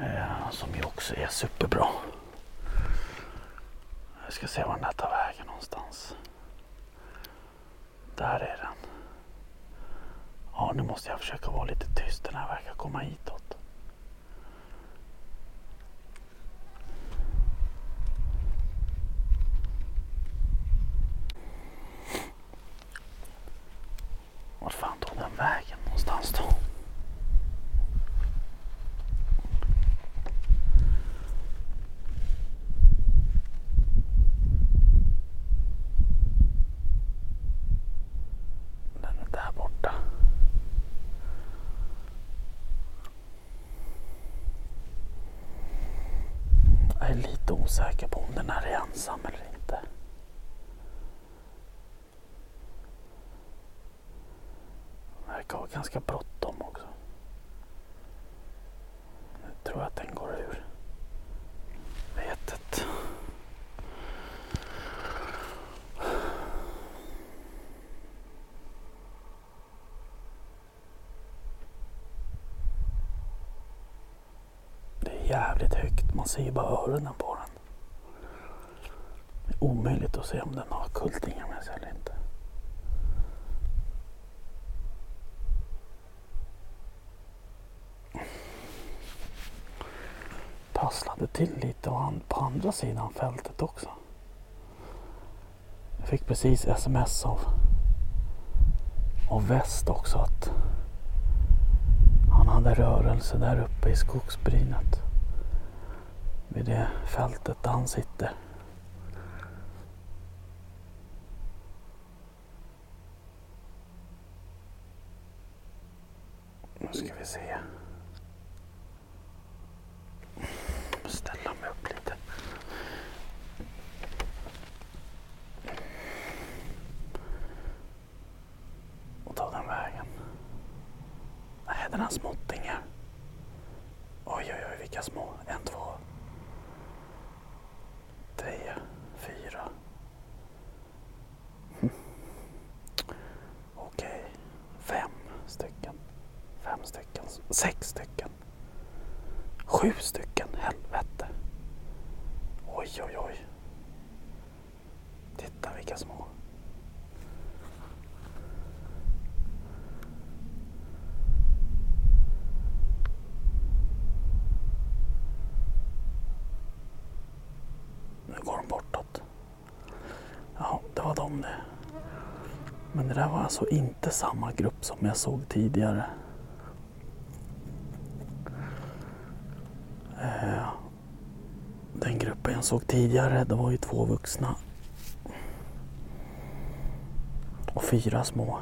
Eh, som ju också är superbra. Jag ska se var den här tar vägen någonstans. Där är den. Ja, nu måste jag försöka vara lite tyst. Den här verkar komma hitåt. Vart fan tog den vägen någonstans då? Den är där borta. Jag är lite osäker på om den här är ensam eller inte. verkar ha ganska bråttom också. Nu tror jag att den går ur vetet. jävligt högt. Man ser ju bara öronen på den. Det är omöjligt att se om den har kultingar med sig eller inte. Passlade till lite och han på andra sidan fältet också. Jag fick precis sms av, av väst också att han hade rörelse där uppe i skogsbrynet. Vid det fältet där han sitter. Nu ska vi se. Ställa mig upp lite. Och ta den vägen. Nej, den har småttingar. Oj, oj, oj, vilka små. En, två, tre, fyra. Hm. Okej, fem stycken. Fem stycken. Sex stycken. Sju stycken. Helvete. Oj, oj, oj. Titta vilka små. Nu går de bortåt. Ja, det var de det. Men det där var alltså inte samma grupp som jag såg tidigare. Eh, den gruppen jag såg tidigare, det var ju två vuxna. Och fyra små.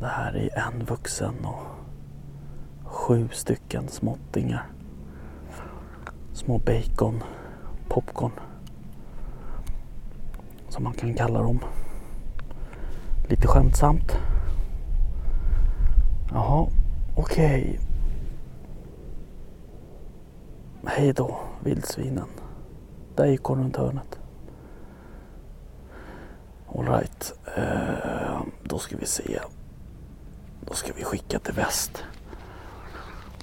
Det här är en vuxen och sju stycken småttingar. Små bacon, popcorn. Som man kan kalla dem. Lite skämtsamt. Jaha, okej. Hej då, vildsvinen. Där gick hon runt hörnet. Alright, eh, då ska vi se. Då ska vi skicka till väst.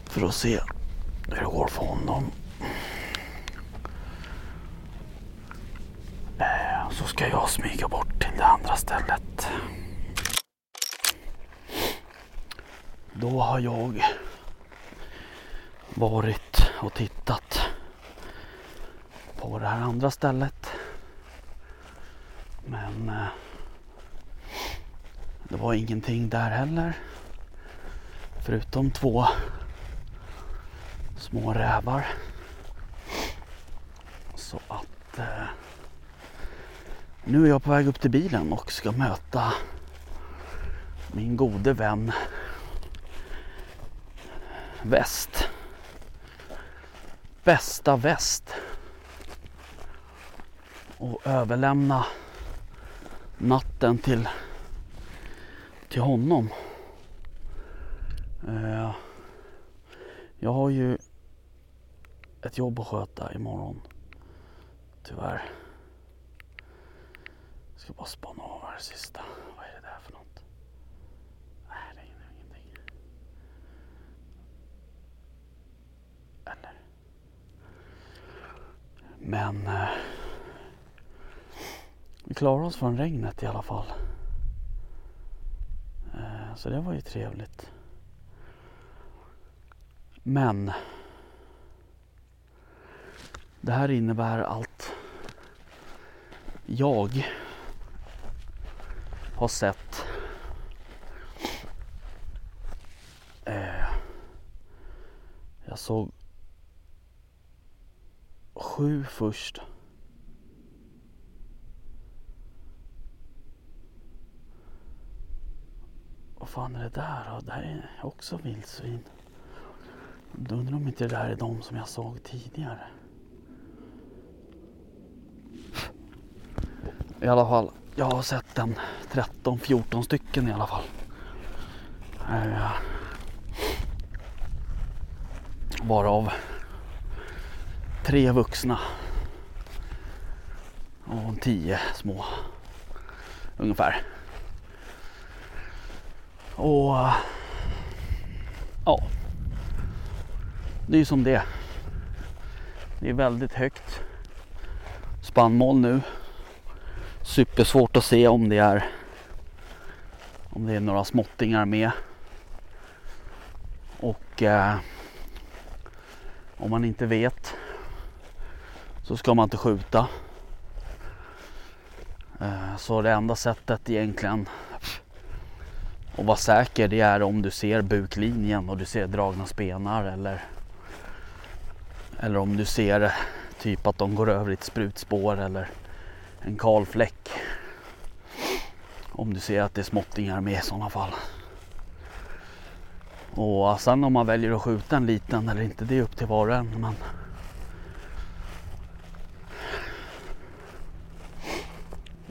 För att se hur det går för honom. Eh, så ska jag smyga bort till det andra stället. Då har jag varit och tittat på det här andra stället. Men eh, det var ingenting där heller. Förutom två små rävar. Så att eh, nu är jag på väg upp till bilen och ska möta min gode vän Väst. Bästa väst. Och överlämna natten till, till honom. Eh, jag har ju ett jobb att sköta imorgon. Tyvärr. Jag ska bara spana av här det sista. Vad är det där för något? Nej, det är ingenting. Eller? Men eh, vi klarar oss från regnet i alla fall. Eh, så det var ju trevligt. Men det här innebär att jag har sett eh, jag såg sju först. Vad fan är det där då? Det här är också vildsvin. Då undrar om inte det där är de som jag såg tidigare. I alla fall, jag har sett en 13-14 stycken i alla fall. Eh, varav tre vuxna och tio små ungefär. Och ja, det är ju som det är. Det är väldigt högt spannmål nu. Supersvårt att se om det är om det är några småttingar med. Och eh, om man inte vet så ska man inte skjuta. Eh, så det enda sättet egentligen att vara säker det är om du ser buklinjen och du ser dragna spenar eller eller om du ser typ att de går över i ett sprutspår eller en kal fläck. Om du ser att det är småttingar med i sådana fall. Och sen om man väljer att skjuta en liten eller inte det är upp till var och en. Men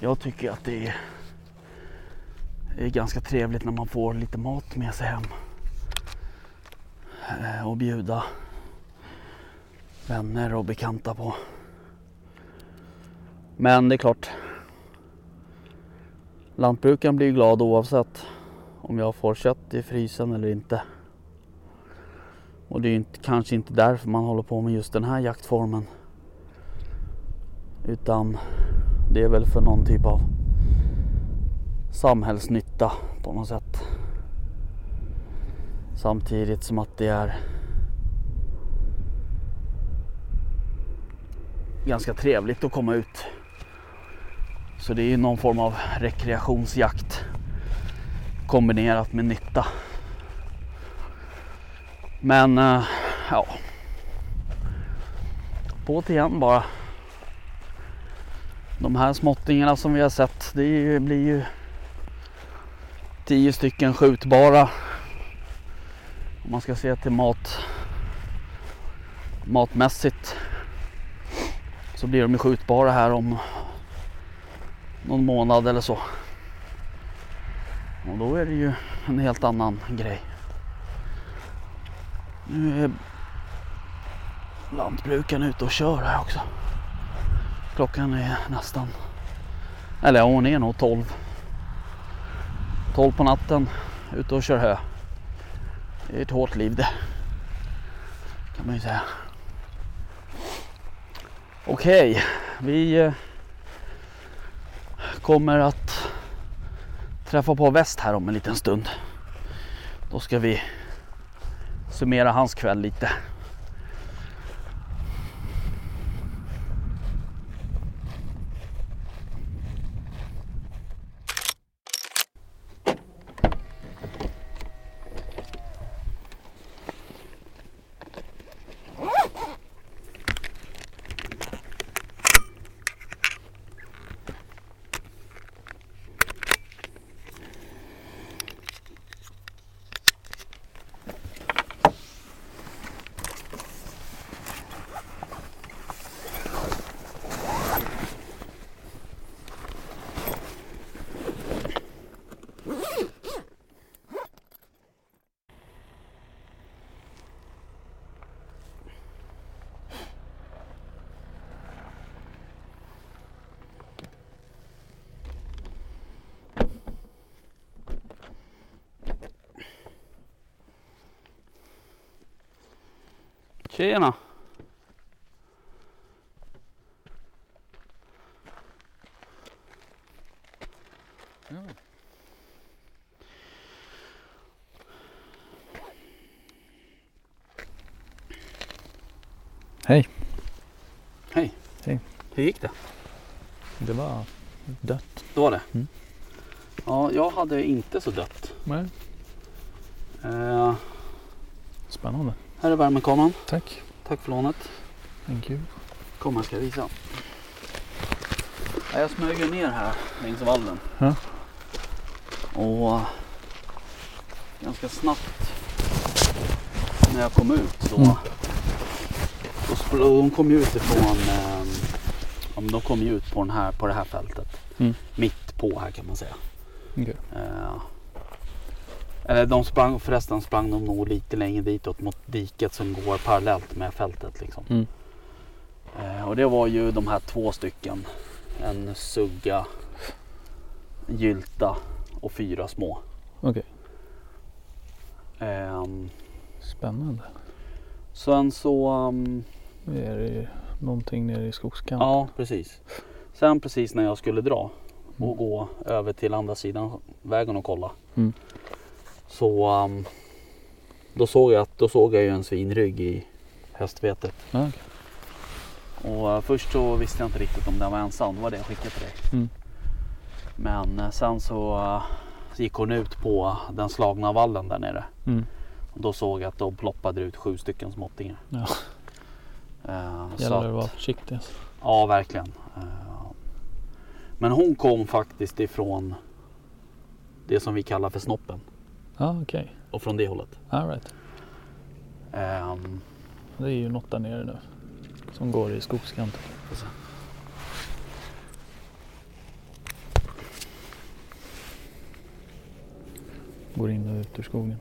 jag tycker att det är, det är ganska trevligt när man får lite mat med sig hem. Eh, och bjuda vänner och bekanta på. Men det är klart. Lantbrukaren blir glad oavsett om jag får kött i frysen eller inte. Och det är inte, kanske inte därför man håller på med just den här jaktformen. Utan det är väl för någon typ av samhällsnytta på något sätt. Samtidigt som att det är ganska trevligt att komma ut. Så det är någon form av rekreationsjakt kombinerat med nytta. Men eh, ja. På till igen bara. De här småttingarna som vi har sett det blir ju tio stycken skjutbara. Om man ska se till mat matmässigt så blir de ju skjutbara här om någon månad eller så. Och då är det ju en helt annan grej. Nu är lantbrukaren ute och kör här också. Klockan är nästan, eller ja, hon är nog 12. 12 på natten, ute och kör hö. Det är ett hårt liv det. Kan man ju säga. Okej, vi eh, kommer att träffa på väst här om en liten stund. Då ska vi summera hans kväll lite. Tjena! Hej. Hej! Hej. Hur gick det? Det var dött. Det var det? Mm. Ja, jag hade inte så dött. Nej. Eh, Spännande. Här är värmekameran. Tack. Tack för lånet. Thank you. Kom här ska jag visa. Ja, Jag smög ner här längs vallen. Ja. Och ganska snabbt när jag kom ut så Mm. spr- de kom ju utifrån eh, de kom ju ut på, den här, på det här fältet. Mm. Mitt på här kan man säga. Okej. Eh, eller de sprang förresten sprang de nog lite längre ditåt mot diket som går parallellt med fältet. Liksom. Mm. Eh, och det var ju de här två stycken. En sugga, en gylta och fyra små. Okej. Ehm, Spännande. Sen så... Um, Det är ju någonting nere i skogskanten. ja, precis. Sen precis när jag skulle dra och Mm. gå över till andra sidan vägen och kolla. Mm. Så um, då såg jag att då såg jag ju en svinrygg i hästvetet. Okej. Och eh, först så visste jag inte riktigt om den var ensam. Det var det jag skickade till dig. Mm. Men eh, sen så eh, gick hon ut på den slagna vallen där nere. Mm. Och då såg jag att då ploppade ut sju stycken småttingar. Ja. Så Gäller att- att vara försiktig. Ja, verkligen. Eh, Men hon kom faktiskt ifrån det som vi kallar för snoppen. Ja okej. Och från det hållet. All right. Ehm, Det är ju något där nere nu. Som går i skogskanten. se. Går in och ut ur skogen.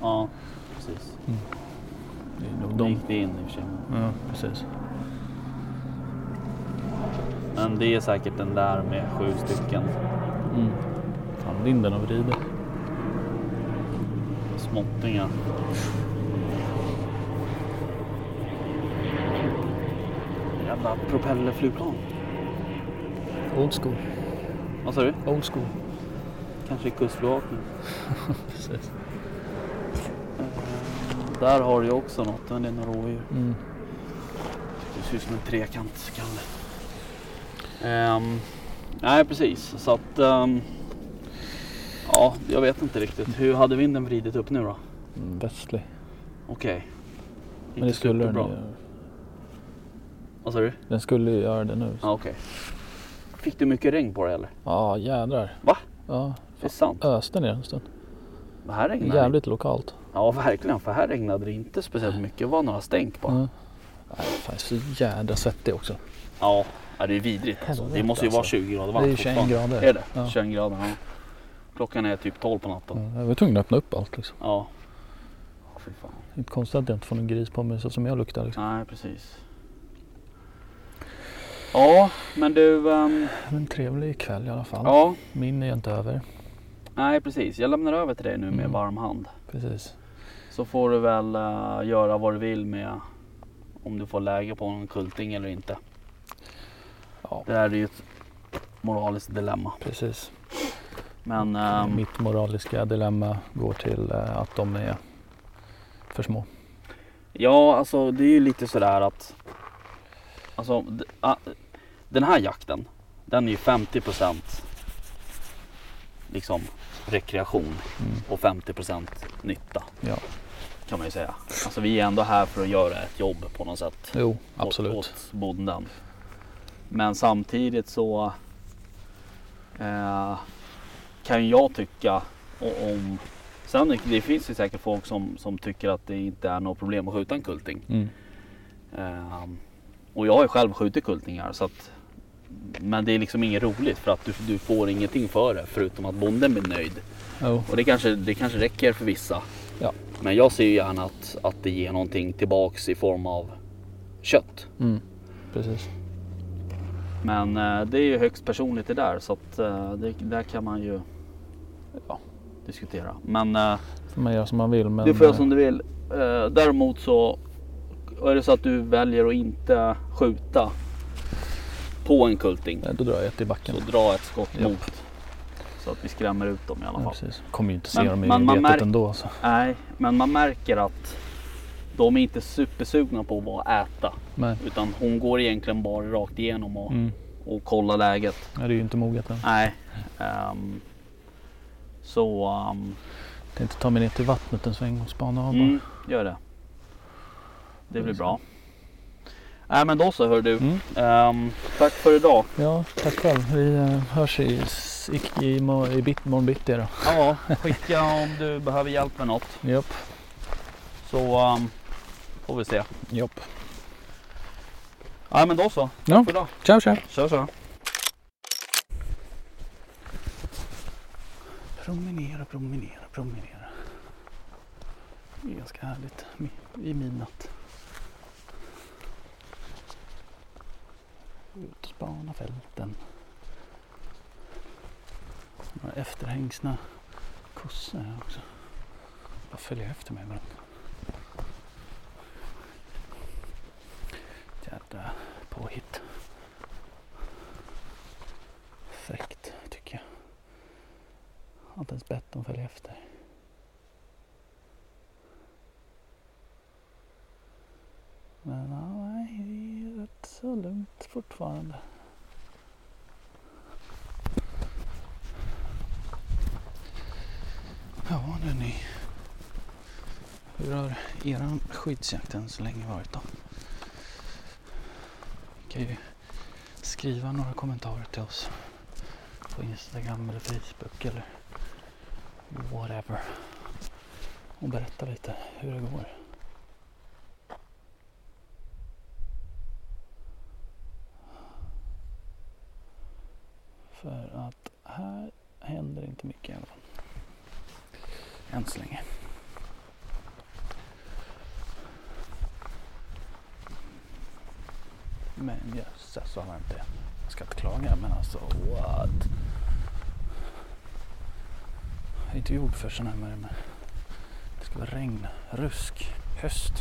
Ja, precis. Då de. gick det in i och för sig. Ja precis. Men det är säkert den där med sju stycken Mm. Fan vinden har vridit. småttingar. Jävla propellerflygplan. Old school. Vad sa du? Old school. Kanske i kustbevakningen. Precis. Där har du ju också något, men det är några rådjur. Mm. Det ser ut som en trekantskalle. Um, nej precis, så att ehm, Ja, jag vet inte riktigt. Hur hade vinden vridit upp nu då? Mm, Västlig. Okej. Men det skulle den ju göra. Vad sa du? Den skulle ju göra det nu. Ja, okej. Fick du mycket regn på dig eller? Ja jädrar. Va? Ja. Det är sant. Öste ner en stund. Det här regnade Jävligt lokalt. Ja verkligen, för här regnade det inte speciellt mycket. Det var några stänk bara. Ja. Nej, fan, är så jädra svettig också. Ja, det är vidrigt alltså. Det måste ju vara alltså. 20 grader Det varmt är ju 21 fortfarande. grader. Är det? Ja. 21 grader, ja. Klockan är typ 12 på natten. Ja, Jag var tvungen att öppna upp allt liksom. Ja. Fy fan. Inte konstigt att jag inte får någon gris på mig så som jag luktar liksom. Nej, precis. Ja, men du. ehm, Men trevlig kväll i alla fall. ja, Min är inte över. Nej precis. Jag lämnar över till dig nu med Mm. varm hand. Precis. Så får du väl eh, göra vad du vill med om du får läge på en kulting eller inte. Ja, Det här är ju ett moraliskt dilemma. precis. Men ehm, Mitt moraliska dilemma går till eh, att de är för små. Ja, alltså det är ju lite sådär att Alltså ah, den här jakten Den är ju 50% Liksom rekreation Mm. och 50% nytta Ja, kan man ju säga. Alltså vi är ändå här för att göra ett jobb på något sätt. jo åt- absolut. Åt bonden. Men samtidigt så eh, kan jag tycka om Sen det finns ju säkert folk som, som tycker att det inte är något problem att skjuta en kulting. Mm. Ehm, och jag har ju själv skjutit kultingar så att Men det är liksom inget roligt för att du, du får ingenting för det förutom att bonden blir nöjd. Jo, Och det kanske, det kanske räcker för vissa. Ja. Men jag ser ju gärna att, att det ger någonting tillbaks i form av kött. mm. precis. Men eh, det är ju högst personligt det där så att eh, det där kan man ju Ja. diskutera. Men eh, Får man göra som man vill. Men, du får göra eh, som du vill. Eh, däremot så är det så att du väljer att inte skjuta på en kulting. Då drar jag ett i backen. Så dra ett skott Japp. mot. Så att vi skrämmer ut dem i alla Ja, fall. precis. Kommer ju inte se Men- dem i men man vetet märk- ändå. Så. Nej, men man märker att de är inte supersugna på att bara äta. Nej. Utan hon går egentligen bara rakt igenom och, Mm. och kollar läget. Ja, det är ju inte moget än. Nej. ehm, så um, Tänkte ta mig ner till vattnet en sväng och spana av bara. mm, gör det. Det blir bra. Nej men då så hör du. Mm. Ehm, tack för idag. Ja, tack själv. Vi eh, hörs i, i, i, i bit, morgon bitti då. Ja, skicka om du behöver hjälp med något. Japp. Så um, får vi se. Japp. Nej men då så. Tack Ja. för idag. Ciao, ciao. Kör så. Promenera, promenera, promenera. Det är ganska härligt i midnatt. Ut och spana fälten. Några efterhängsna kossor här också. Bara följer efter mig dem. Eran skyddsjakt än så länge varit då? Ni kan ju skriva några kommentarer till oss på Instagram eller Facebook eller whatever. Och berätta lite hur det går. För att här händer inte mycket i alla fall. Än så länge. Men jösses så har jag inte. Jag ska inte klaga men alltså what? För sån här värme. Det ska vara regn, rusk, höst.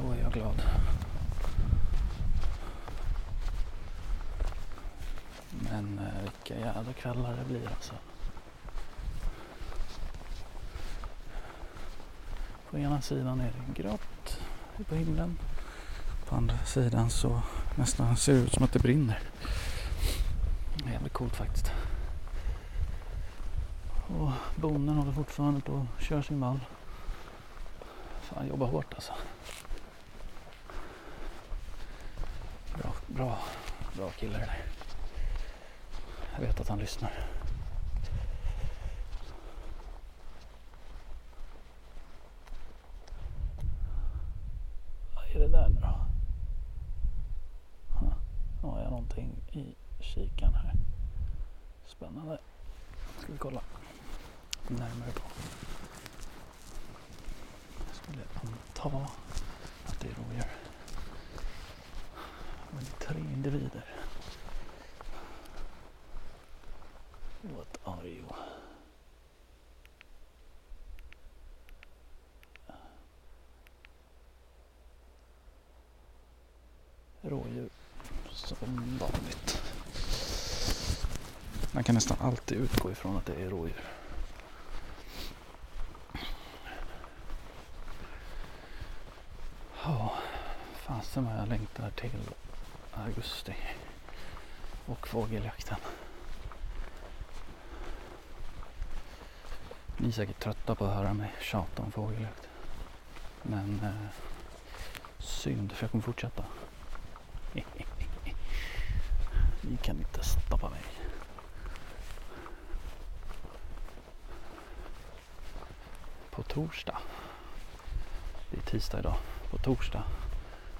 Då är jag glad. Men eh, vilka jävla kvällar det blir alltså. På ena sidan är det grått på himlen. På andra sidan så nästan ser det ut som att det brinner. Det är jävligt coolt faktiskt. Bonden håller fortfarande på att köra sin vall. Fan, jobbar hårt alltså. Bra, bra, bra kille det där. Jag vet att han lyssnar. Vad är det där nu då? Ha, Nu har jag någonting i kikaren här. Spännande. Ska vi kolla närmare på. Jag skulle anta att det är rådjur. Men det är tre individer. What are you? Rådjur som vanligt. Man kan nästan alltid utgå ifrån att det är rådjur. Ja, fasen vad jag längtar till augusti och fågeljakten. Ni är säkert trötta på att höra mig tjata om fågeljakt. Men eh, synd för jag kommer fortsätta. Ni kan inte stoppa mig. På torsdag, det är tisdag idag, på torsdag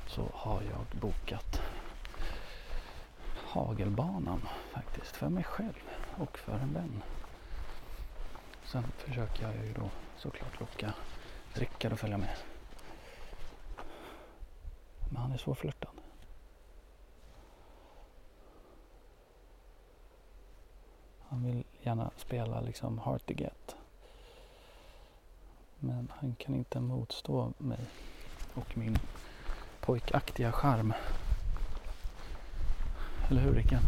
så har jag bokat hagelbanan faktiskt för mig själv och för en vän. Sen försöker jag ju då såklart locka Rickard att följa med. Men han är svårflörtad. Han vill gärna spela liksom hard to get. Men han kan inte motstå mig och min pojkaktiga charm. Eller hur Rickard?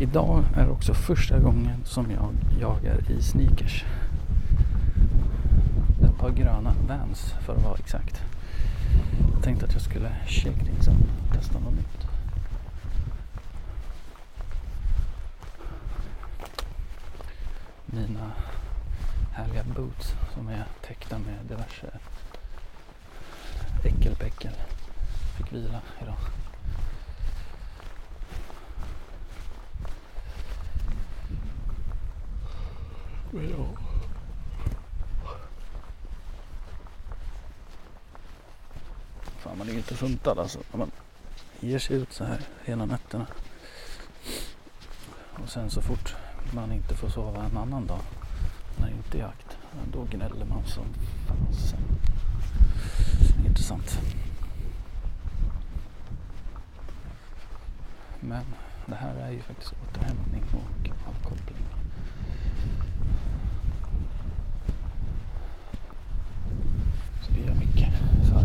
Idag är det också första gången som jag jagar i sneakers. Ett par gröna Vans för att vara exakt. Jag tänkte att jag skulle shake things up, testa något nytt. Mina härliga boots som är täckta med diverse äckelpäckel. Fick vila idag. Ja. Fan man är ju inte funtad alltså. När man ger sig ut så här hela nätterna. Och sen så fort man inte får sova en annan dag när inte är jakt. Då gnäller man som fasen. Intressant. Men det här är ju faktiskt återhämtning och avkoppling. Så det gör mycket. Så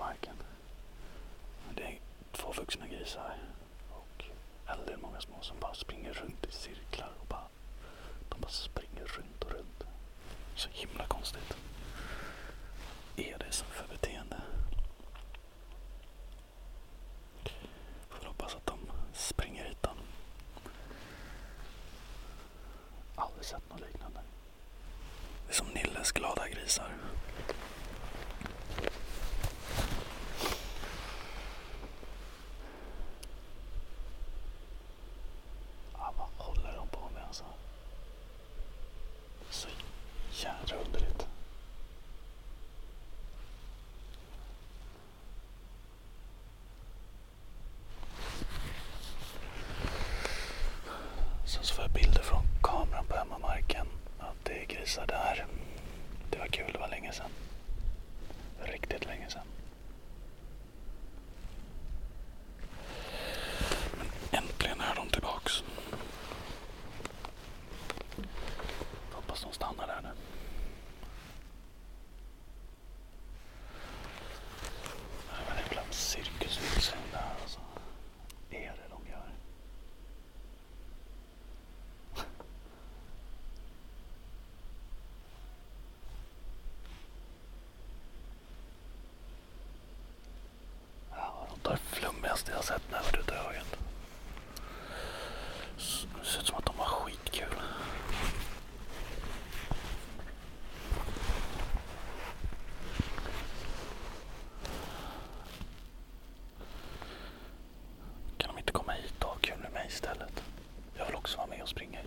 marken. Det är två vuxna grisar och en del många små som bara springer runt i cirklar och bara, de bara springer runt och runt. Så himla konstigt. Är det som för Sen så får jag bilder från kameran på hemmamarken. Att det är grisar där. Det var kul, det var länge sedan.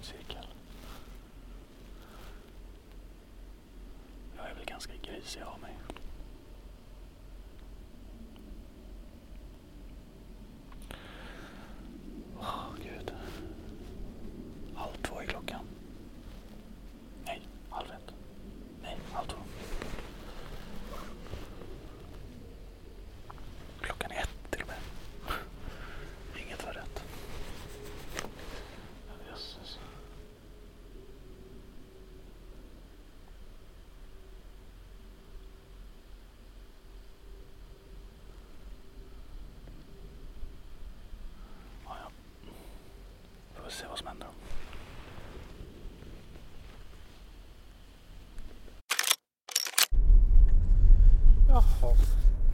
cirkeln. Jag är väl ganska grisig av mig. se vad som händer. Jaha,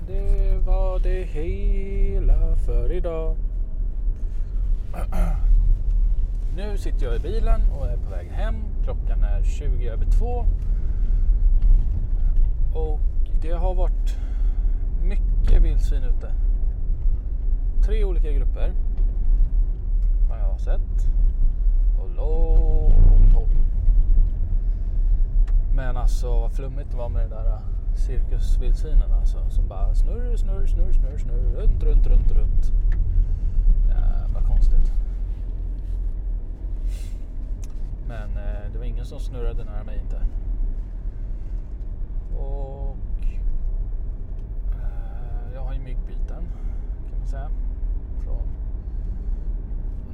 det var det hela för idag. Nu sitter jag i bilen och är på väg hem. Klockan är 20 över 2. Och det har varit mycket vildsvin ute. Tre olika grupper. Långt håll. Men alltså vad flummigt det var med det där äh, cirkusvildsvinen alltså. Som bara snurr, snurr, snurr, snurr, snurr, runt, runt, runt, runt. Jävla konstigt. Men eh, det var ingen som snurrade nära mig inte. Och eh, jag har ju myggbiten kan man säga. Från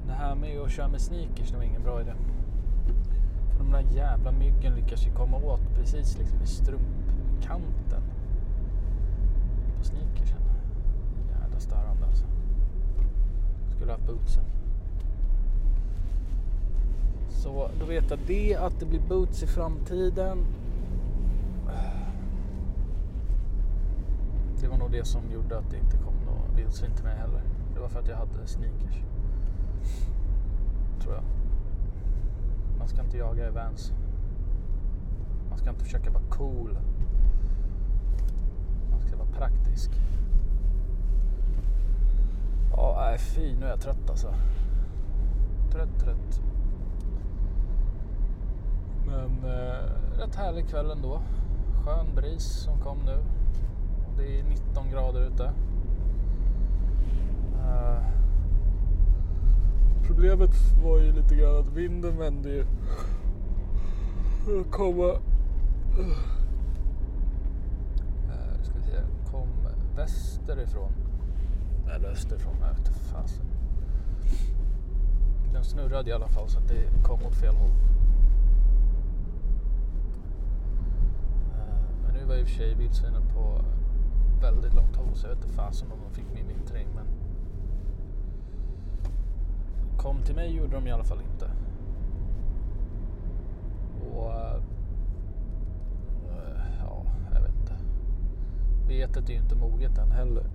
det här med och köra med sneakers, det var ingen bra idé. För de där jävla myggen lyckas ju komma åt precis liksom i strumpkanten på sneakersen. Jävla störande alltså. Skulle haft bootsen. Så då vet jag det att det blir boots i framtiden. Det var nog det som gjorde att det inte kom något vildsvin till mig heller. Det var för att jag hade sneakers. Tror jag. Man ska inte jaga i Vans. Man ska inte försöka vara cool. Man ska vara praktisk. Ja, nej, fy nu är jag trött alltså. Trött, trött. Men eh, rätt härlig kväll ändå. Skön bris som kom nu. Det är 19 grader ute. Uh, problemet var ju lite grann att vinden vände ju. Komma... Uh, ska vi se. Kom västerifrån. Eller österifrån, jag vete fasen. Den snurrade i alla fall så att det kom åt fel håll. Eh, men nu var i och för sig vildsvinen på väldigt långt håll så jag vet inte fasen om de fick min vittring. men kom till mig gjorde de i alla fall inte. Och eh, eh, ja, jag vet inte. Betet är ju inte moget än heller.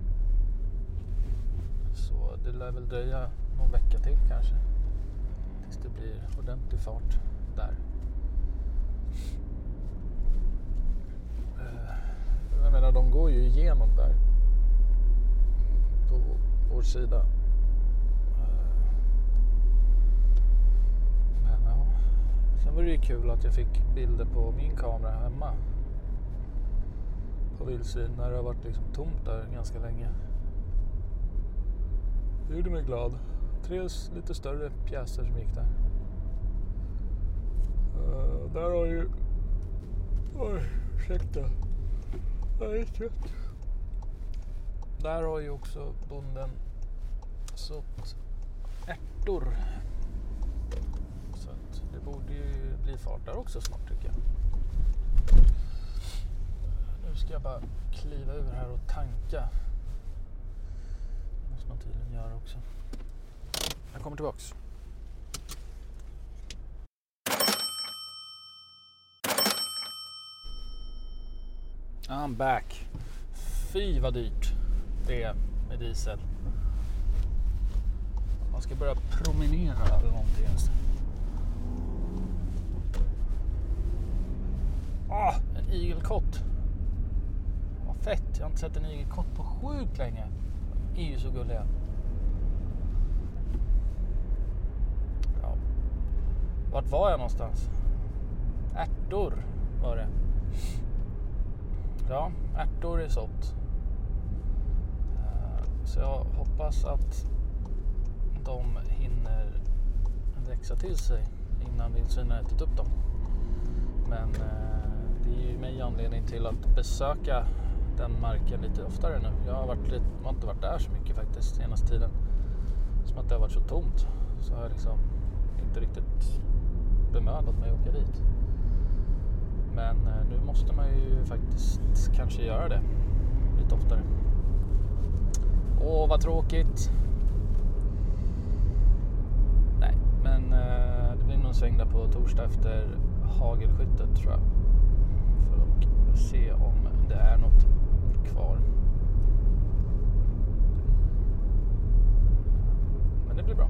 Så det lär väl dröja någon vecka till kanske. Tills det blir ordentlig fart där. Eh, jag menar de går ju igenom där. På vår sida. Eh, Men ja. Sen var det ju kul att jag fick bilder på min kamera hemma. På vildsvin när det har varit liksom tomt där ganska länge. Det gjorde mig glad. Tre lite större pjäser som gick där. Uh, där har ju... Oj, ursäkta. Jag är trött. Där har ju också bonden sått ärtor. Det borde ju bli fart där också snart tycker jag. Nu ska jag bara kliva ur här och tanka. Det måste man tydligen göra också. Jag kommer tillbaks. I'm back. Fy vad dyrt det är med diesel. Man ska börja promenera eller någonting. Ah, en igelkott. Vad fett. Jag har inte sett en igelkott på sjukt länge. De är ju så gulliga. Ja. Vart var jag någonstans? Ärtor var det. Ja, ärtor är sått. Eh, så jag hoppas att de hinner växa till sig innan vildsvinen har ätit upp dem. Men eh, det ger ju mig anledning till att besöka den marken lite oftare nu. Jag har, varit lite, jag har inte varit där så mycket faktiskt senaste tiden. Som att det har varit så tomt. Så har jag liksom inte riktigt bemödat mig att åka dit. Men eh, nu måste man ju faktiskt kanske göra det lite oftare. Åh, vad tråkigt. Nej, men eh, det blir nog en sväng där på torsdag efter hagelskyttet tror jag se om det är något kvar. Men det blir bra.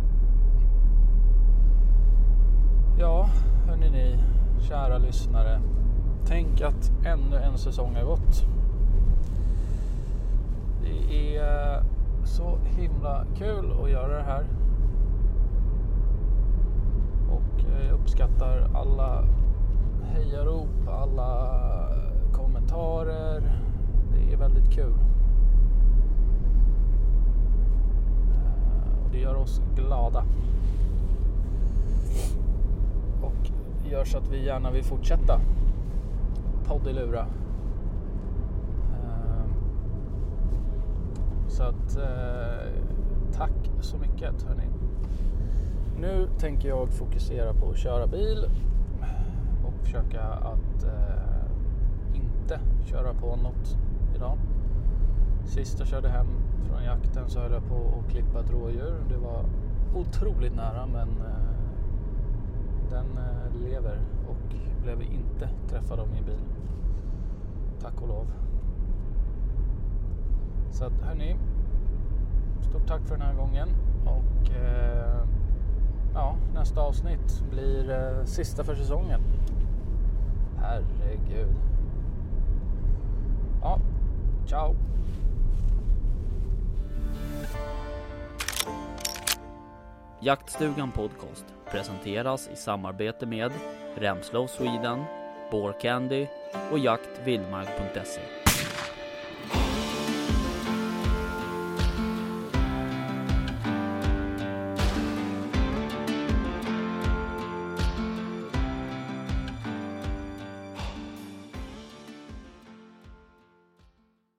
Ja, hörni ni, kära lyssnare. Tänk att ännu en säsong har gått. Det är så himla kul att göra det här. Och jag uppskattar alla hejarop, alla kommentarer. Det är väldigt kul. Eh, och det gör oss glada. Och gör så att vi gärna vill fortsätta podd i lura. Eh, så att eh, tack så mycket hörni. Nu tänker jag fokusera på att köra bil och försöka att eh, inte köra på något idag. Sist jag körde hem från jakten så höll jag på att klippa ett rådjur. Det var otroligt nära men eh, den eh, lever och blev inte träffad av min bil. Tack och lov. Så att hörni, stort tack för den här gången och eh, ja, nästa avsnitt blir eh, sista för säsongen. Herregud. Ja, ciao. Jaktstugan Podcast presenteras i samarbete med Remslow Sweden, Candy och jaktvildmark.se.